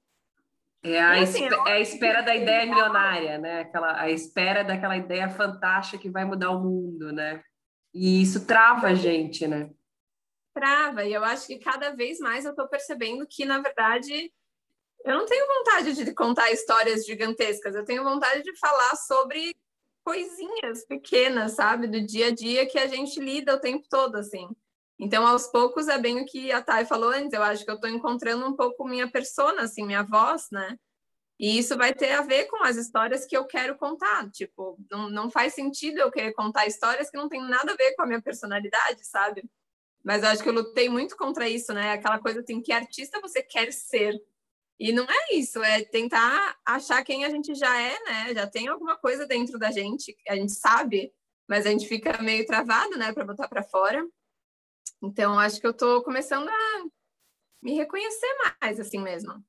É a, assim, é a espera da ideia milionária, né? Aquela, a espera daquela ideia fantástica que vai mudar o mundo, né? E isso trava a gente, né? Trava, e eu acho que cada vez mais eu estou percebendo que, na verdade, eu não tenho vontade de contar histórias gigantescas, eu tenho vontade de falar sobre coisinhas pequenas, sabe, do dia a dia que a gente lida o tempo todo, assim. Então, aos poucos, é bem o que a Thay falou antes, eu acho que eu estou encontrando um pouco minha persona, assim, minha voz, né? E isso vai ter a ver com as histórias que eu quero contar. Tipo, não, não faz sentido eu querer contar histórias que não tem nada a ver com a minha personalidade, sabe? Mas eu acho que eu lutei muito contra isso, né? Aquela coisa assim, que artista você quer ser? E não é isso, é tentar achar quem a gente já é, né? Já tem alguma coisa dentro da gente, a gente sabe, mas a gente fica meio travado, né, para botar para fora. Então, acho que eu estou começando a me reconhecer mais, assim mesmo.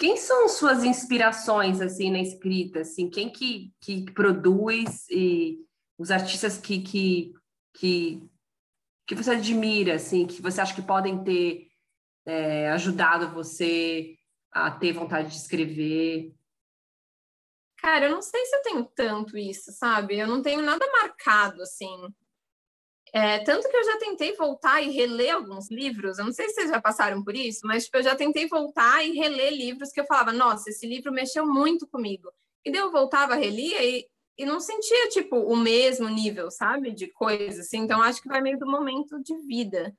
Quem são suas inspirações assim na escrita? Assim, quem que, que produz e os artistas que, que, que, que você admira, assim, que você acha que podem ter é, ajudado você a ter vontade de escrever? Cara, eu não sei se eu tenho tanto isso, sabe? Eu não tenho nada marcado assim. É, tanto que eu já tentei voltar e reler alguns livros, eu não sei se vocês já passaram por isso, mas tipo, eu já tentei voltar e reler livros que eu falava, nossa, esse livro mexeu muito comigo. E daí eu voltava, relia e, e não sentia, tipo, o mesmo nível, sabe, de coisa, assim. Então, acho que vai meio do momento de vida.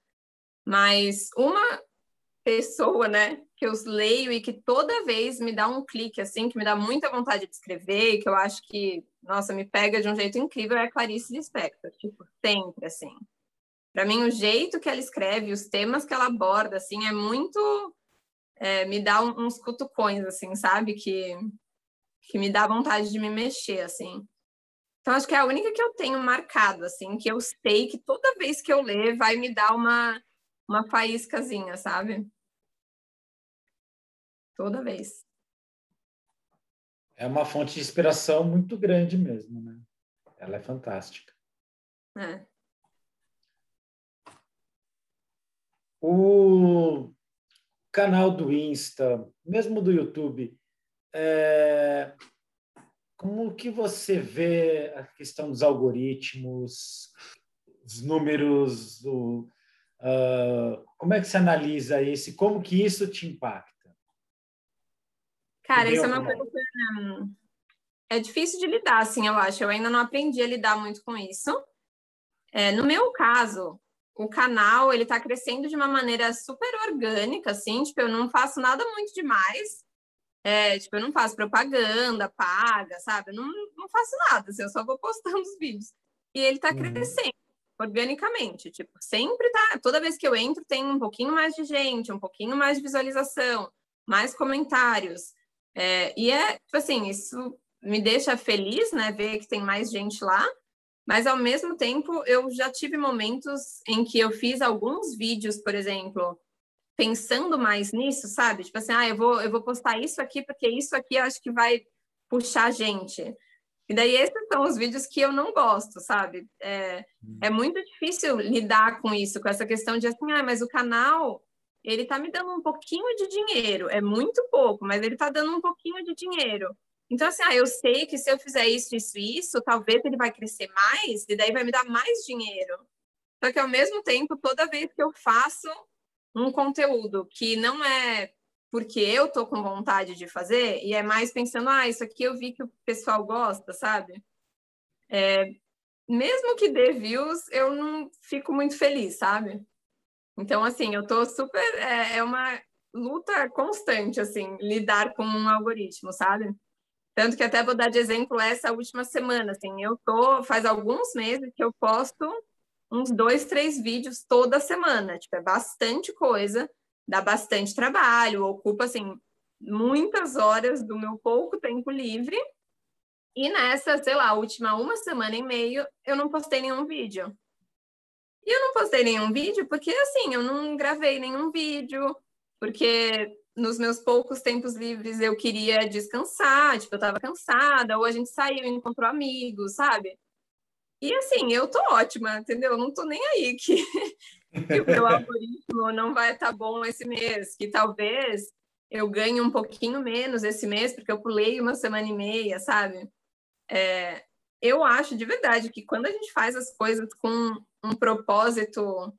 Mas uma pessoa, né, que eu leio e que toda vez me dá um clique, assim, que me dá muita vontade de escrever, que eu acho que, nossa, me pega de um jeito incrível, é a Clarice Lispector, tipo, sempre, assim. Para mim, o jeito que ela escreve, os temas que ela aborda, assim, é muito... É, me dá uns cutucões, assim, sabe? Que, que me dá vontade de me mexer, assim. Então, acho que é a única que eu tenho marcado, assim, que eu sei que toda vez que eu ler vai me dar uma uma faíscazinha, sabe? Toda vez. É uma fonte de inspiração muito grande mesmo, né? Ela é fantástica. É. O canal do Insta, mesmo do YouTube, é... como que você vê a questão dos algoritmos, os números, o Uh, como é que você analisa isso? Como que isso te impacta? Cara, isso é uma coisa que é difícil de lidar, assim, eu acho. Eu ainda não aprendi a lidar muito com isso. É, no meu caso, o canal ele está crescendo de uma maneira super orgânica, assim, tipo, eu não faço nada muito demais. É, tipo, eu não faço propaganda paga, sabe? Eu não, não faço nada, assim, eu só vou postando os vídeos. E ele está uhum. crescendo organicamente. Tipo, sempre tá. Toda vez que eu entro, tem um pouquinho mais de gente, um pouquinho mais de visualização, mais comentários. É, e é, tipo assim, isso me deixa feliz, né? Ver que tem mais gente lá. Mas ao mesmo tempo, eu já tive momentos em que eu fiz alguns vídeos, por exemplo, pensando mais nisso, sabe? Tipo assim, ah, eu vou, eu vou postar isso aqui porque isso aqui eu acho que vai puxar gente. E daí esses são os vídeos que eu não gosto, sabe? É, é muito difícil lidar com isso, com essa questão de assim, ah, mas o canal, ele tá me dando um pouquinho de dinheiro. É muito pouco, mas ele tá dando um pouquinho de dinheiro. Então, assim, ah, eu sei que se eu fizer isso, isso, isso, talvez ele vai crescer mais, e daí vai me dar mais dinheiro. Só que, ao mesmo tempo, toda vez que eu faço um conteúdo que não é porque eu tô com vontade de fazer, e é mais pensando, ah, isso aqui eu vi que o pessoal gosta, sabe? É, mesmo que dê views, eu não fico muito feliz, sabe? Então, assim, eu tô super. É, é uma luta constante, assim, lidar com um algoritmo, sabe? Tanto que até vou dar de exemplo essa última semana, assim, eu tô, faz alguns meses que eu posto uns dois, três vídeos toda semana, tipo, é bastante coisa, dá bastante trabalho, ocupa, assim, muitas horas do meu pouco tempo livre, e nessa, sei lá, última uma semana e meio, eu não postei nenhum vídeo. E eu não postei nenhum vídeo porque, assim, eu não gravei nenhum vídeo, porque nos meus poucos tempos livres eu queria descansar, tipo, eu tava cansada, ou a gente saiu e encontrou amigos, sabe? E assim, eu tô ótima, entendeu? Eu não tô nem aí que, que o meu algoritmo não vai estar tá bom esse mês, que talvez eu ganhe um pouquinho menos esse mês, porque eu pulei uma semana e meia, sabe? É, eu acho de verdade que quando a gente faz as coisas com um propósito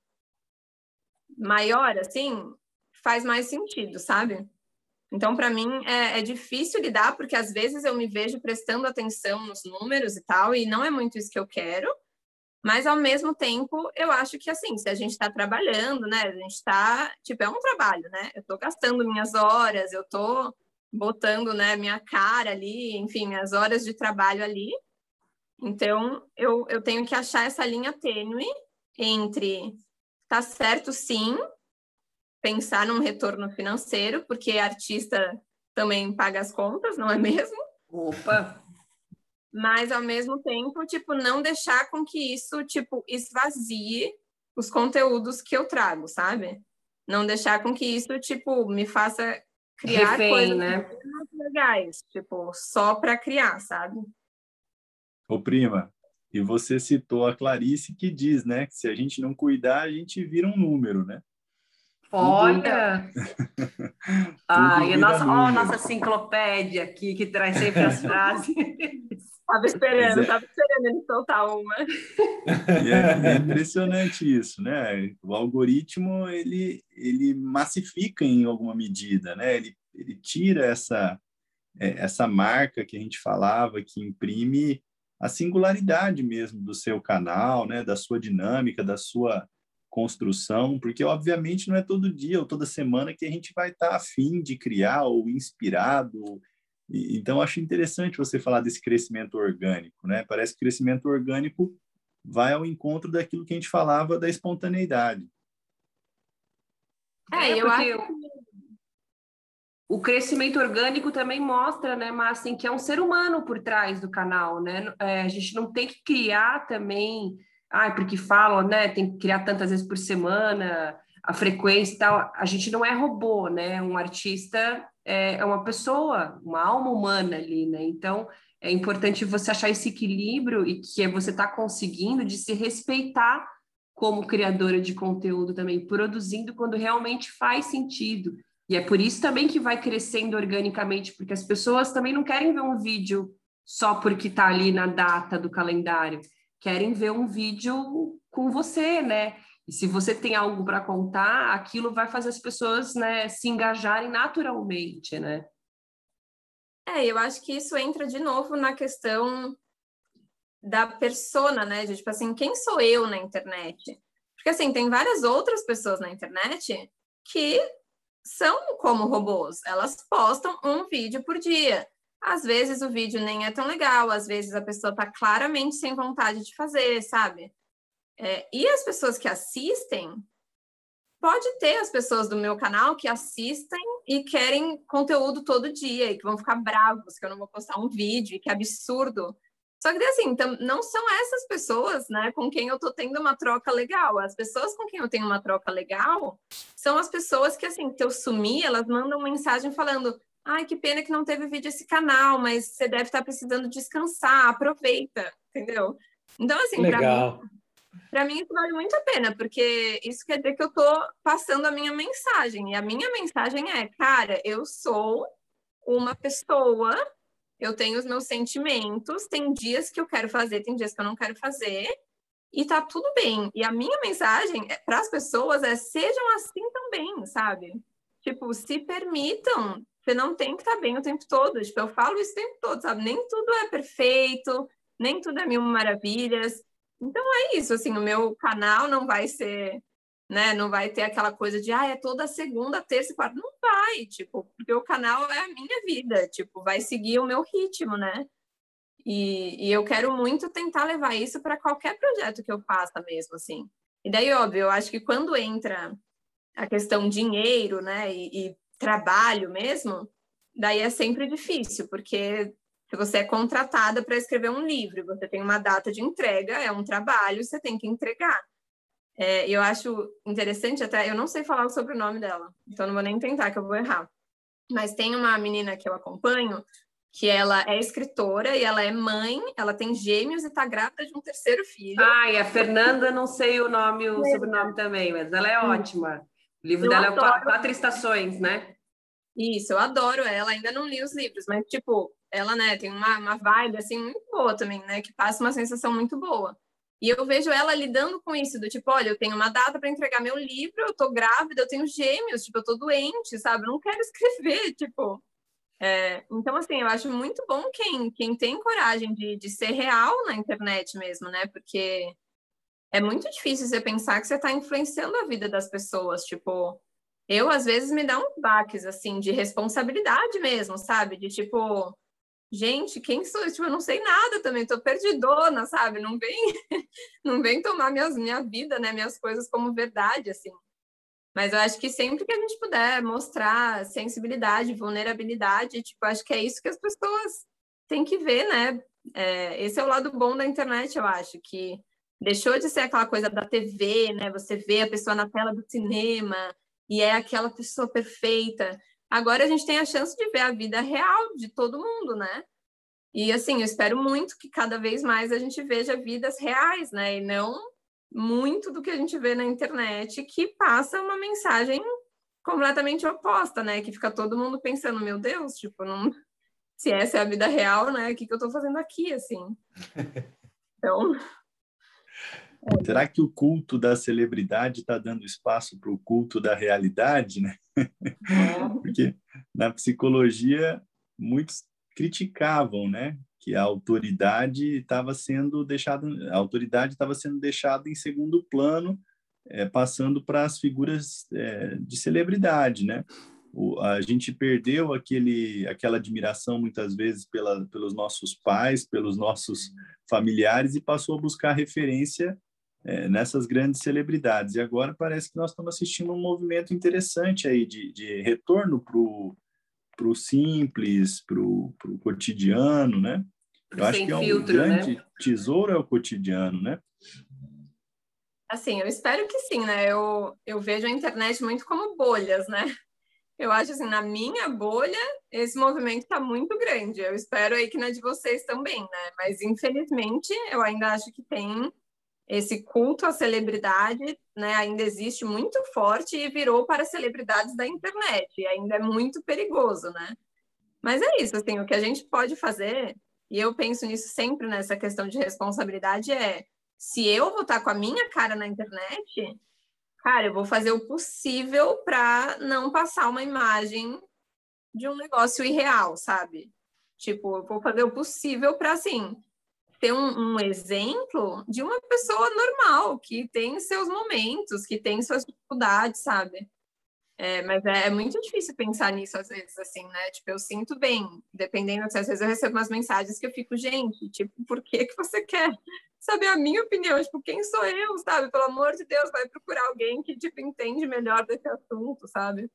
maior, assim, faz mais sentido, sabe? Então, para mim, é, é, difícil lidar, porque às vezes eu me vejo prestando atenção nos números e tal, e não é muito isso que eu quero, mas ao mesmo tempo, eu acho que assim, se a gente está trabalhando, né? A gente está, tipo, é um trabalho, né? Eu estou gastando minhas horas, eu estou botando, né, minha cara ali, enfim, as horas de trabalho ali. Então, eu, eu tenho que achar essa linha tênue entre tá certo sim, pensar num retorno financeiro, porque artista também paga as contas, não é mesmo? Opa! Mas ao mesmo tempo, tipo, não deixar com que isso, tipo, esvazie os conteúdos que eu trago, sabe? Não deixar com que isso, tipo, me faça criar Refém, coisas né? legais, tipo, só para criar, sabe? Ô, prima, e você citou a Clarice que diz, né, que se a gente não cuidar, a gente vira um número, né? Olha! Ai, a nossa, ó, nossa enciclopédia aqui, que traz sempre as frases. Estava esperando, estava é. esperando ele soltar uma. É, é, impressionante isso, né? O algoritmo, ele, ele massifica em alguma medida, né? Ele, ele tira essa, é, essa marca que a gente falava, que imprime a singularidade mesmo do seu canal, né? Da sua dinâmica, da sua construção, porque obviamente não é todo dia ou toda semana que a gente vai estar afim de criar ou inspirado. E, então acho interessante você falar desse crescimento orgânico, né? Parece que crescimento orgânico vai ao encontro daquilo que a gente falava da espontaneidade. É, é eu acho o crescimento orgânico também mostra, né, mas assim, que é um ser humano por trás do canal, né? É, a gente não tem que criar também ah, porque falam, né, tem que criar tantas vezes por semana, a frequência e tal. A gente não é robô, né? Um artista é, é uma pessoa, uma alma humana ali, né? Então, é importante você achar esse equilíbrio e que você está conseguindo de se respeitar como criadora de conteúdo também, produzindo quando realmente faz sentido. E é por isso também que vai crescendo organicamente, porque as pessoas também não querem ver um vídeo só porque está ali na data do calendário querem ver um vídeo com você, né? E se você tem algo para contar, aquilo vai fazer as pessoas, né, se engajarem naturalmente, né? É, eu acho que isso entra de novo na questão da persona, né? De tipo assim, quem sou eu na internet? Porque assim, tem várias outras pessoas na internet que são como robôs, elas postam um vídeo por dia. Às vezes o vídeo nem é tão legal, às vezes a pessoa está claramente sem vontade de fazer, sabe? É, e as pessoas que assistem, pode ter as pessoas do meu canal que assistem e querem conteúdo todo dia e que vão ficar bravos que eu não vou postar um vídeo, que absurdo Só que assim, não são essas pessoas, né, com quem eu tô tendo uma troca legal. As pessoas com quem eu tenho uma troca legal são as pessoas que assim, se eu sumir, elas mandam mensagem falando: "Ai, que pena que não teve vídeo esse canal, mas você deve estar precisando descansar, aproveita", entendeu? Então assim, legal. Pra mim, para mim isso vale muito a pena, porque isso quer dizer que eu estou passando a minha mensagem. E a minha mensagem é, cara, eu sou uma pessoa eu tenho os meus sentimentos, tem dias que eu quero fazer, tem dias que eu não quero fazer, e tá tudo bem. E a minha mensagem é, para as pessoas é sejam assim também, sabe? Tipo, se permitam, você não tem que estar tá bem o tempo todo. Tipo, eu falo isso o tempo todo, sabe? Nem tudo é perfeito, nem tudo é mil maravilhas. Então é isso, assim, o meu canal não vai ser né? Não vai ter aquela coisa de, ah, é toda segunda, terça e quarta. Não vai, tipo, porque o canal é a minha vida, tipo, vai seguir o meu ritmo, né? E, e eu quero muito tentar levar isso para qualquer projeto que eu faça mesmo, assim. E daí, óbvio, eu acho que quando entra a questão dinheiro, né, e, e trabalho mesmo, daí é sempre difícil, porque se você é contratada para escrever um livro, você tem uma data de entrega, é um trabalho, você tem que entregar. É, eu acho interessante até, eu não sei falar o sobrenome dela, então não vou nem tentar que eu vou errar. Mas tem uma menina que eu acompanho que ela é escritora e ela é mãe, ela tem gêmeos e está grávida de um terceiro filho. Ah, e a Fernanda, não sei o nome, o sobrenome também, mas ela é ótima. O livro eu dela adoro. é quatro Estações, né? Isso, eu adoro ela, ainda não li os livros, mas, tipo, ela, né, tem uma, uma vibe, assim, muito boa também, né, que passa uma sensação muito boa. E eu vejo ela lidando com isso, do tipo, olha, eu tenho uma data para entregar meu livro, eu tô grávida, eu tenho gêmeos, tipo, eu tô doente, sabe? Eu não quero escrever, tipo. É, então, assim, eu acho muito bom quem, quem tem coragem de, de ser real na internet mesmo, né? Porque é muito difícil você pensar que você está influenciando a vida das pessoas, tipo. Eu, às vezes, me dá uns baques, assim, de responsabilidade mesmo, sabe? De, tipo, gente, quem sou eu? Tipo, eu não sei nada também, tô perdidona, sabe? Não vem, não vem tomar minhas, minha vida, né, minhas coisas como verdade, assim. Mas eu acho que sempre que a gente puder mostrar sensibilidade, vulnerabilidade, tipo, acho que é isso que as pessoas têm que ver, né? É, esse é o lado bom da internet, eu acho, que deixou de ser aquela coisa da TV, né? Você vê a pessoa na tela do cinema e é aquela pessoa perfeita. Agora a gente tem a chance de ver a vida real de todo mundo, né? E assim, eu espero muito que cada vez mais a gente veja vidas reais, né? E não muito do que a gente vê na internet que passa uma mensagem completamente oposta, né? Que fica todo mundo pensando, meu Deus, tipo, não... se essa é a vida real, né? O que, que eu tô fazendo aqui, assim? Então. Será que o culto da celebridade está dando espaço para o culto da realidade, né? Porque na psicologia muitos criticavam, né, que a autoridade estava sendo deixada, a autoridade estava sendo deixada em segundo plano, é, passando para as figuras é, de celebridade, né? O, a gente perdeu aquele, aquela admiração muitas vezes pela, pelos nossos pais, pelos nossos familiares e passou a buscar referência é, nessas grandes celebridades. E agora parece que nós estamos assistindo um movimento interessante aí de, de retorno para o simples, para o cotidiano, né? Eu acho que é um filtro, grande né? tesouro é o cotidiano, né? Assim, eu espero que sim, né? Eu, eu vejo a internet muito como bolhas, né? Eu acho assim, na minha bolha, esse movimento está muito grande. Eu espero aí que na de vocês também, né? Mas infelizmente, eu ainda acho que tem esse culto à celebridade né, ainda existe muito forte e virou para celebridades da internet, e ainda é muito perigoso, né? Mas é isso, assim, o que a gente pode fazer, e eu penso nisso sempre nessa questão de responsabilidade, é se eu vou estar com a minha cara na internet, cara, eu vou fazer o possível para não passar uma imagem de um negócio irreal, sabe? Tipo, eu vou fazer o possível para, assim, ter um, um, exemplo de uma pessoa normal, que tem seus momentos, que tem suas dificuldades, sabe? É, mas é, é, muito difícil pensar nisso às vezes, assim, né? Tipo, eu sinto bem, dependendo, às vezes eu recebo umas mensagens que eu fico, gente, tipo, por que que você quer saber a minha opinião? Tipo, quem sou eu, sabe? Pelo amor de Deus, vai procurar alguém que, tipo, entende melhor desse assunto, sabe?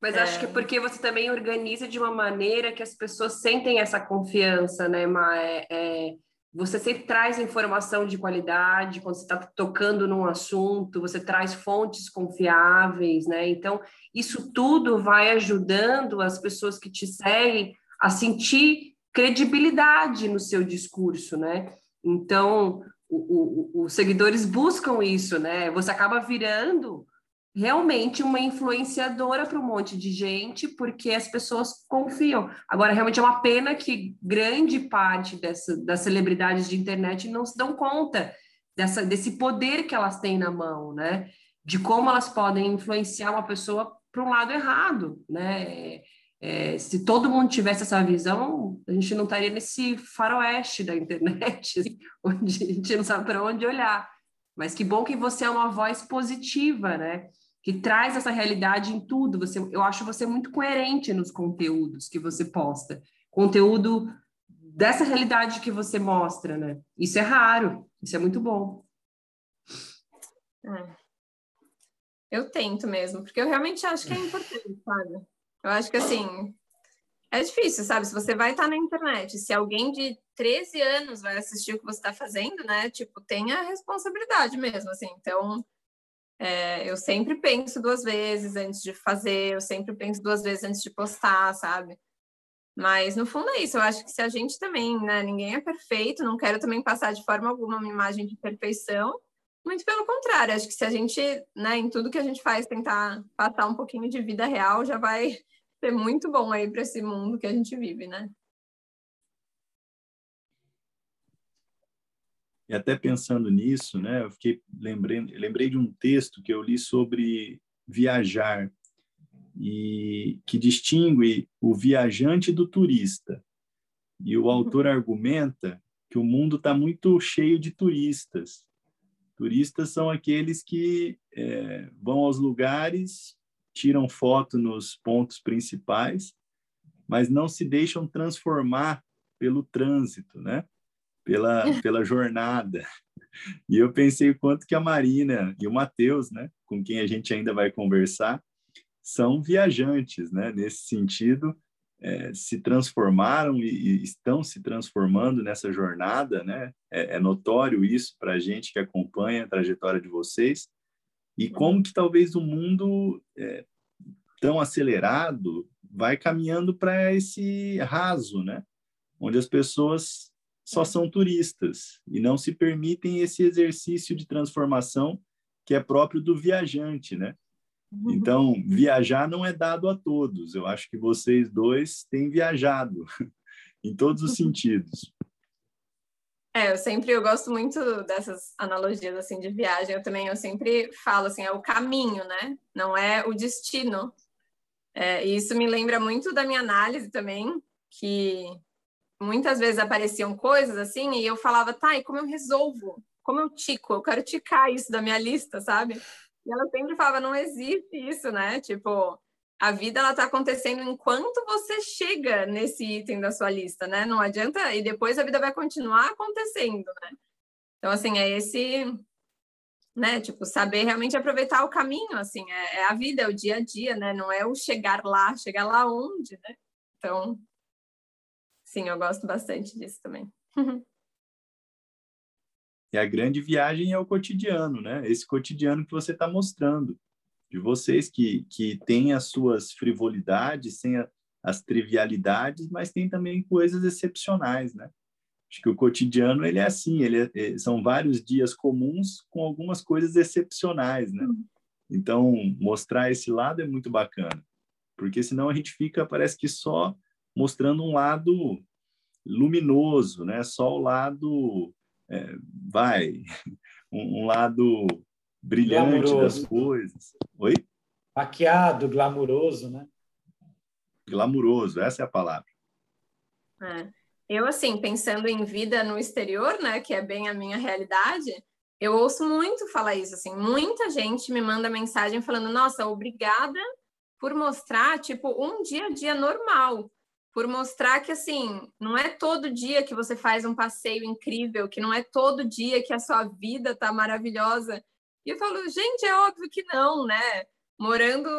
Mas é... acho que é porque você também organiza de uma maneira que as pessoas sentem essa confiança, né, Mas É, é, você sempre traz informação de qualidade quando você está tocando num assunto, você traz fontes confiáveis, né? Então, isso tudo vai ajudando as pessoas que te seguem a sentir credibilidade no seu discurso, né? Então, o, o, os seguidores buscam isso, né? Você acaba virando realmente uma influenciadora para um monte de gente, porque as pessoas confiam. Agora, realmente é uma pena que grande parte dessa, das celebridades de internet não se dão conta dessa, desse poder que elas têm na mão, né? De como elas podem influenciar uma pessoa para um lado errado, né? É, se todo mundo tivesse essa visão, a gente não estaria nesse faroeste da internet, assim, onde a gente não sabe para onde olhar. Mas que bom que você é uma voz positiva, né? Que traz essa realidade em tudo. Você, eu acho você muito coerente nos conteúdos que você posta. Conteúdo dessa realidade que você mostra, né? Isso é raro, isso é muito bom. É. Eu tento mesmo, porque eu realmente acho que é importante, sabe? Eu acho que assim, é difícil, sabe? Se você vai estar na internet, se alguém de 13 anos vai assistir o que você está fazendo, né? Tipo, tem a responsabilidade mesmo, assim. Então, é, eu sempre penso duas vezes antes de fazer, eu sempre penso duas vezes antes de postar, sabe? Mas no fundo é isso. Eu acho que se a gente também, né? Ninguém é perfeito, não quero também passar de forma alguma uma imagem de perfeição. Muito pelo contrário, acho que se a gente, né, em tudo que a gente faz, tentar passar um pouquinho de vida real, já vai ser muito bom aí para esse mundo que a gente vive, né? E até pensando nisso, né, eu fiquei lembrei, lembrei de um texto que eu li sobre viajar e que distingue o viajante do turista. E o autor argumenta que o mundo está muito cheio de turistas Turistas são aqueles que é, vão aos lugares, tiram foto nos pontos principais, mas não se deixam transformar pelo trânsito, né? Pela, pela jornada. E eu pensei o quanto que a Marina e o Matheus, né, com quem a gente ainda vai conversar, são viajantes, né? Nesse sentido, é, se transformaram e, e, estão se transformando nessa jornada, né? É, é notório isso para a gente que acompanha a trajetória de vocês e como que talvez o mundo é, tão acelerado vai caminhando para esse raso, né? Onde as pessoas só são turistas e não se permitem esse exercício de transformação que é próprio do viajante, né? Uhum. Então, viajar não é dado a todos. Eu acho que vocês dois têm viajado em todos os sentidos. É, eu sempre eu gosto muito dessas analogias assim de viagem. Eu também eu sempre falo assim, é o caminho, né? Não é o destino. É, e isso me lembra muito da minha análise também, que muitas vezes apareciam coisas assim e eu falava, tá, e como eu resolvo? Como eu tico? Eu quero ticar isso da minha lista, sabe? E ela sempre falava, não existe isso, né? Tipo, a vida ela tá acontecendo enquanto você chega nesse item da sua lista, né? Não adianta e depois a vida vai continuar acontecendo, né? Então assim, é esse né, tipo, saber realmente aproveitar o caminho, assim, é, é a vida, é o dia a dia, né? Não é o chegar lá, chegar lá onde, né? Então, sim, eu gosto bastante disso também. E a grande viagem é o cotidiano, né? Esse cotidiano que você está mostrando, de vocês que, que têm as suas frivolidades, sem a, as trivialidades, mas tem também coisas excepcionais, né? Acho que o cotidiano ele é assim, ele é, é são vários dias comuns com algumas coisas excepcionais, né? Uhum. Então mostrar esse lado é muito bacana, porque senão a gente fica parece que só mostrando um lado luminoso, né? Só o lado é, vai, um, um, lado brilhante glamuroso. das coisas. Oi? Maquiado, glamuroso, né? Glamuroso, essa é a palavra. É. Eu, assim, pensando em vida no exterior, né, que é bem a minha realidade, eu ouço muito falar isso, assim, muita gente me manda mensagem falando, nossa, obrigada por mostrar, tipo, um dia a dia normal, por mostrar que assim, não é todo dia que você faz um passeio incrível, que não é todo dia que a sua vida tá maravilhosa. E eu falo, gente, é óbvio que não, né? Morando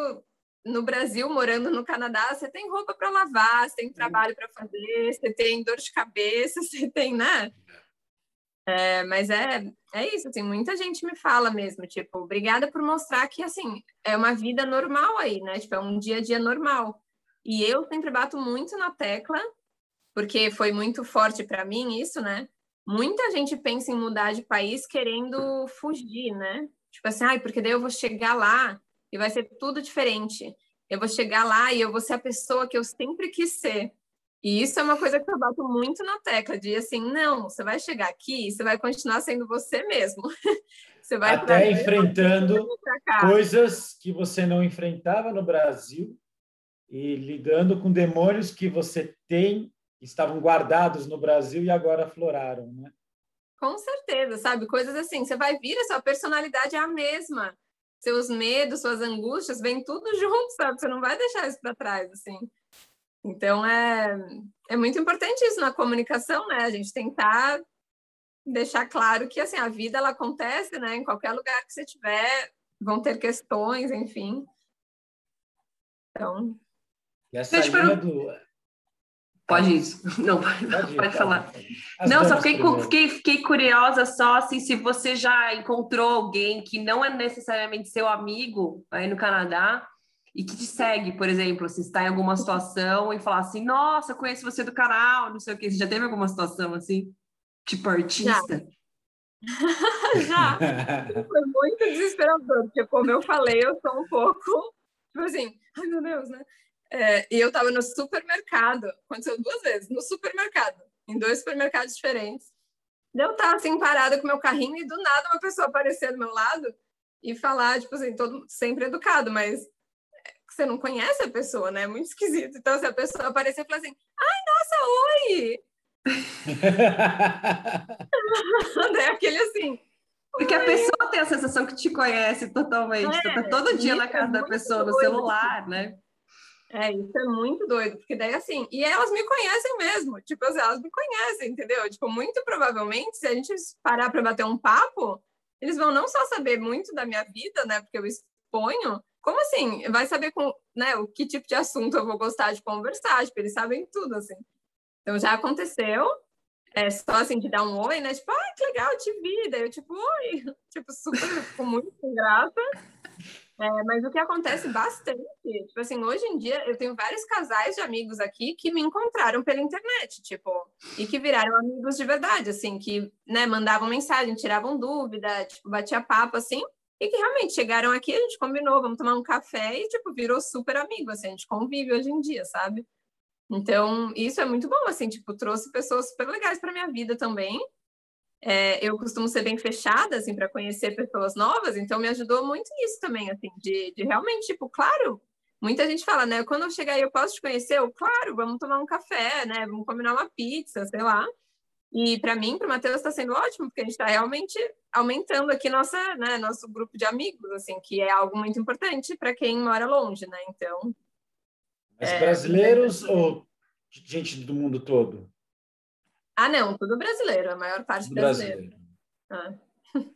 no Brasil, morando no Canadá, você tem roupa para lavar, você tem trabalho para fazer, você tem dor de cabeça, você tem, né? É, mas é, é isso, assim, muita gente me fala mesmo, tipo, obrigada por mostrar que, assim, é uma vida normal aí, né? Tipo, é um dia a dia normal. E eu sempre bato muito na tecla, porque foi muito forte para mim isso, né? Muita gente pensa em mudar de país querendo fugir, né? Tipo assim, ai, porque daí eu vou chegar lá e vai ser tudo diferente. Eu vou chegar lá e eu vou ser a pessoa que eu sempre quis ser. E isso é uma coisa que eu bato muito na tecla de assim, não, você vai chegar aqui e você vai continuar sendo você mesmo. você vai até enfrentando coisas que você não enfrentava no Brasil e lidando com demônios que você tem estavam guardados no Brasil e agora afloraram, né? Com certeza, sabe? Coisas assim, você vai vir, a sua personalidade é a mesma. Seus medos, suas angústias, vem tudo junto, sabe? Você não vai deixar isso para trás, assim. Então, é, é muito importante isso na comunicação, né? A gente tentar deixar claro que, assim, a vida, ela acontece, né? Em qualquer lugar que você tiver, vão ter questões, enfim. Então... E essa linha do Pode isso. Não, pode, pode, pode falar. não, só fiquei, fiquei, fiquei, curiosa só assim, se você já encontrou alguém que não é necessariamente seu amigo aí no Canadá e que te segue, por exemplo, se está em alguma situação e falar assim, nossa, conheço você do canal, não sei o quê. Você já teve alguma situação assim? Tipo artista? Já. já. Foi muito desesperador, porque como eu falei, eu sou um pouco, tipo assim, ai meu Deus, né? É, e eu estava no supermercado, aconteceu duas vezes, no supermercado, em dois supermercados diferentes. Eu estava assim, parada com meu carrinho e do nada uma pessoa aparecer do meu lado e falar, tipo assim, todo sempre educado, mas você não conhece a pessoa, né? É muito esquisito. Então, se a pessoa aparecer e falar assim, ai, nossa, oi! é aquele assim. Porque a pessoa tem a sensação que te conhece totalmente. É, tá todo dia na casa é da pessoa, no celular, né? É, isso é muito doido, porque daí assim, e elas me conhecem mesmo, tipo, elas me conhecem, entendeu? Tipo, muito provavelmente, se a gente parar para bater um papo, eles vão não só saber muito da minha vida, né, porque eu exponho, como assim? Vai saber com, né, o que tipo de assunto eu vou gostar de conversar, tipo, eles sabem tudo, assim. Então já aconteceu, é só assim de dar um oi, né? Tipo, ah, que legal, te vi. Daí eu, tipo, oi, tipo, super, com muito grata. É, mas o que acontece bastante, tipo assim, hoje em dia eu tenho vários casais de amigos aqui que me encontraram pela internet, tipo, e que viraram amigos de verdade, assim, que, né, mandavam mensagem, tiravam dúvida, tipo, batia papo, assim, e que realmente chegaram aqui, a gente combinou, vamos tomar um café e, tipo, virou super amigo, assim, a gente convive hoje em dia, sabe? Então, isso é muito bom, assim, tipo, trouxe pessoas super legais para minha vida também, é, eu costumo ser bem fechada, assim, para conhecer pessoas novas, então me ajudou muito nisso também, assim, de, de realmente, tipo, claro, muita gente fala, né, quando eu chegar aí eu posso te conhecer? Eu, claro, vamos tomar um café, né, vamos combinar uma pizza, sei lá. E para mim, para o Matheus, está sendo ótimo, porque a gente está realmente aumentando aqui nossa, né, nosso grupo de amigos, assim, que é algo muito importante para quem mora longe, né? Então. Mas é... brasileiros ou gente do mundo todo? Ah, não, tudo brasileiro, a maior parte tudo brasileiro. Brasileiro. Ah.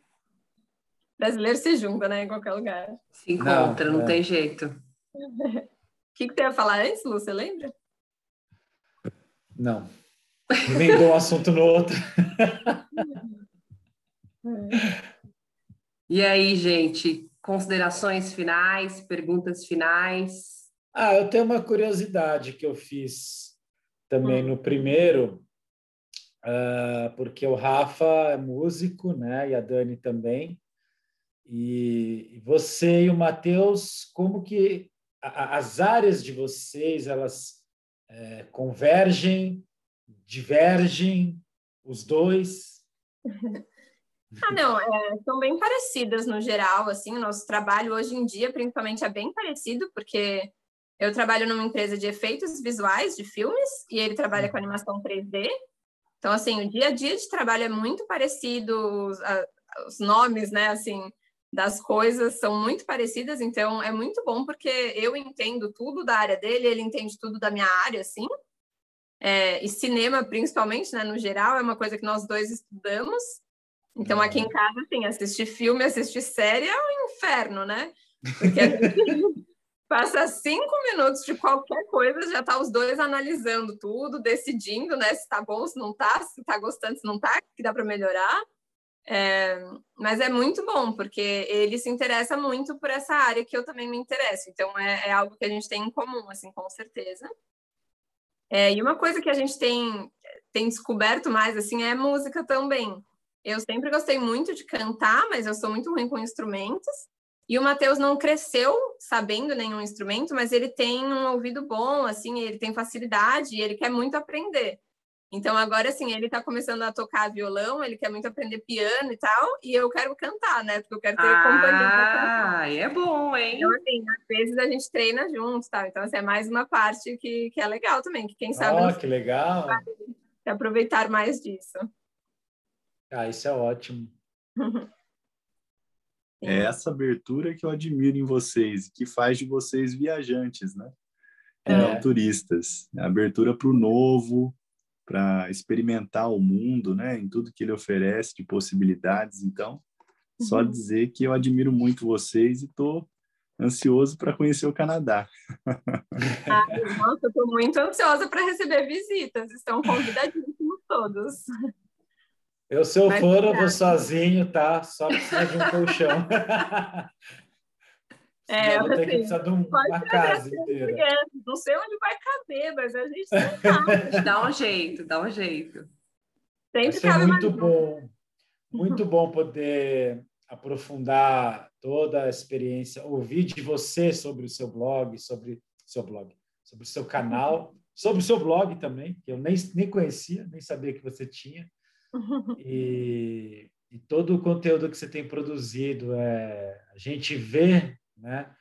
brasileiro se junta, né, em qualquer lugar. Se encontra, não, não é. tem jeito. O que, que você ia falar antes, Lu? Você lembra? Não. Emendou um assunto no outro. e aí, gente, considerações finais, perguntas finais? Ah, eu tenho uma curiosidade que eu fiz também hum. no primeiro, uh, porque o Rafa é músico, né? E a Dani também. E você e o Matheus, como que a, as áreas de vocês elas é, convergem, divergem, os dois? Ah, não, é, são bem parecidas no geral, assim, o nosso trabalho hoje em dia, principalmente, é bem parecido, porque eu trabalho numa empresa de efeitos visuais de filmes e ele trabalha com animação 3D, então, assim, o dia a dia de trabalho é muito parecido, os, a, os nomes, né, assim, das coisas são muito parecidas, então é muito bom porque eu entendo tudo da área dele, ele entende tudo da minha área, assim. É, e cinema, principalmente, né, no geral, é uma coisa que nós dois estudamos. Então, aqui em casa, assim, assistir filme, assistir série é um inferno, né? Porque gente, Passa cinco minutos de qualquer coisa, já tá os dois analisando tudo, decidindo, né, se tá bom, se não tá, se tá gostando, se não tá, que dá para melhorar. É, mas é muito bom, porque ele se interessa muito por essa área que eu também me interesso. Então, é, é algo que a gente tem em comum, assim, com certeza. É, e uma coisa que a gente tem, tem descoberto mais, assim, é música também. Eu sempre gostei muito de cantar, mas eu sou muito ruim com instrumentos. E o Matheus não cresceu sabendo nenhum instrumento, mas ele tem um ouvido bom, assim, ele tem facilidade e ele quer muito aprender. Então agora assim, ele está começando a tocar violão, ele quer muito aprender piano e tal, e eu quero cantar, né? Porque eu quero ter ah, companhia. Ah, é bom, hein? Então assim, às vezes a gente treina juntos, tá? Então assim, é mais uma parte que, que é legal também, que quem sabe Oh, que legal. aproveitar mais disso. Ah, isso é ótimo. É essa abertura que eu admiro em vocês, que faz de vocês viajantes, né? É. Não turistas. Abertura para o novo, para experimentar o mundo, né? Em tudo que ele oferece de possibilidades. Então, só uhum. dizer que eu admiro muito vocês e estou ansioso para conhecer o Canadá. Ah, nossa, estou muito ansiosa para receber visitas. Estão convidadíssimos todos. Eu, se eu for, eu vou sozinho, tá? Só precisa de um colchão. É, vou ter assim, que precisar de uma casa inteira. Não sei onde vai caber, mas a gente tá. dá um jeito, dá um jeito. Sempre vai ser muito bom. Muito bom poder aprofundar toda a experiência, ouvir de você sobre o seu blog, sobre seu blog, sobre o seu canal, sobre o seu blog também, que eu nem, nem conhecia, nem sabia que você tinha. E, e todo o conteúdo que você tem produzido, é, a gente vê, né,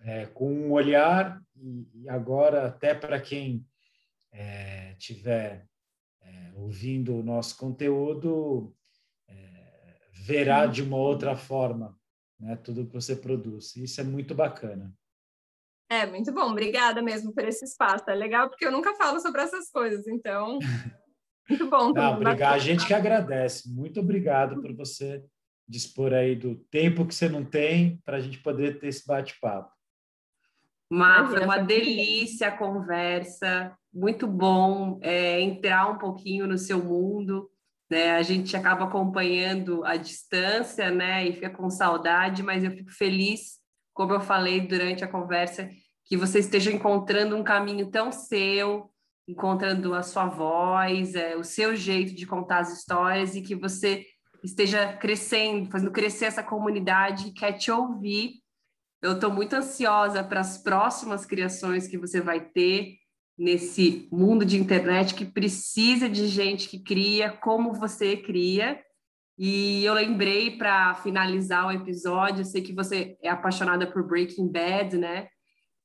é, com um olhar, e, e agora até para quem é, tiver é, ouvindo o nosso conteúdo, é, verá de uma outra forma né, tudo que você produz. Isso é muito bacana. É, muito bom. Obrigada mesmo por esse espaço. É legal porque eu nunca falo sobre essas coisas, então Muito bom. Não, obrigado. A gente que agradece. Muito obrigado por você dispor aí do tempo que você não tem para a gente poder ter esse bate-papo. Má, foi uma delícia a conversa, muito bom é, entrar um pouquinho no seu mundo. Né? A gente acaba acompanhando a distância né? e fica com saudade, mas eu fico feliz, como eu falei durante a conversa, que você esteja encontrando um caminho tão seu, encontrando a sua voz, é, o seu jeito de contar as histórias e que você esteja crescendo, fazendo crescer essa comunidade que quer te ouvir. Eu estou muito ansiosa para as próximas criações que você vai ter nesse mundo de internet que precisa de gente que cria como você cria. E eu lembrei para finalizar o episódio, eu sei que você é apaixonada por Breaking Bad, né?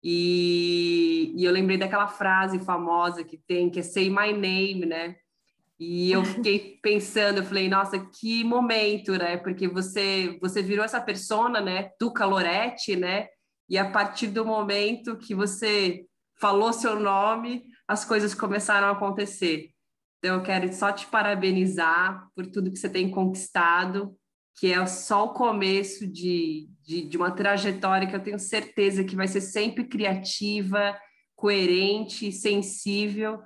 E, e, eu lembrei daquela frase famosa que tem, que é Say My Name, né? E eu fiquei pensando, eu falei, nossa, que momento, né? Porque você, você virou essa persona, né? Do Calorete, né? E a partir do momento que você falou seu nome, as coisas começaram a acontecer. Então, eu quero só te parabenizar por tudo que você tem conquistado, que é só o começo de, de, de, uma trajetória que eu tenho certeza que vai ser sempre criativa, coerente, sensível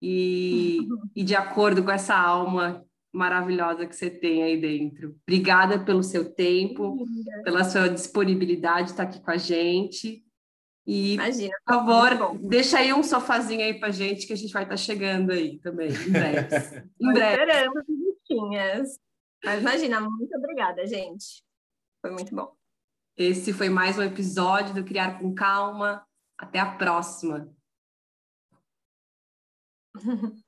e, e de acordo com essa alma maravilhosa que você tem aí dentro. Obrigada pelo seu tempo, pela sua disponibilidade de estar aqui com a gente. E, Imagina, por favor, deixa aí um sofazinho aí pra gente que a gente vai estar chegando aí também, em breve. em breve. Visitinhas. Mas imagina, muito obrigada, gente. Foi muito bom. Esse foi mais um episódio do Criar com Calma. Até a próxima.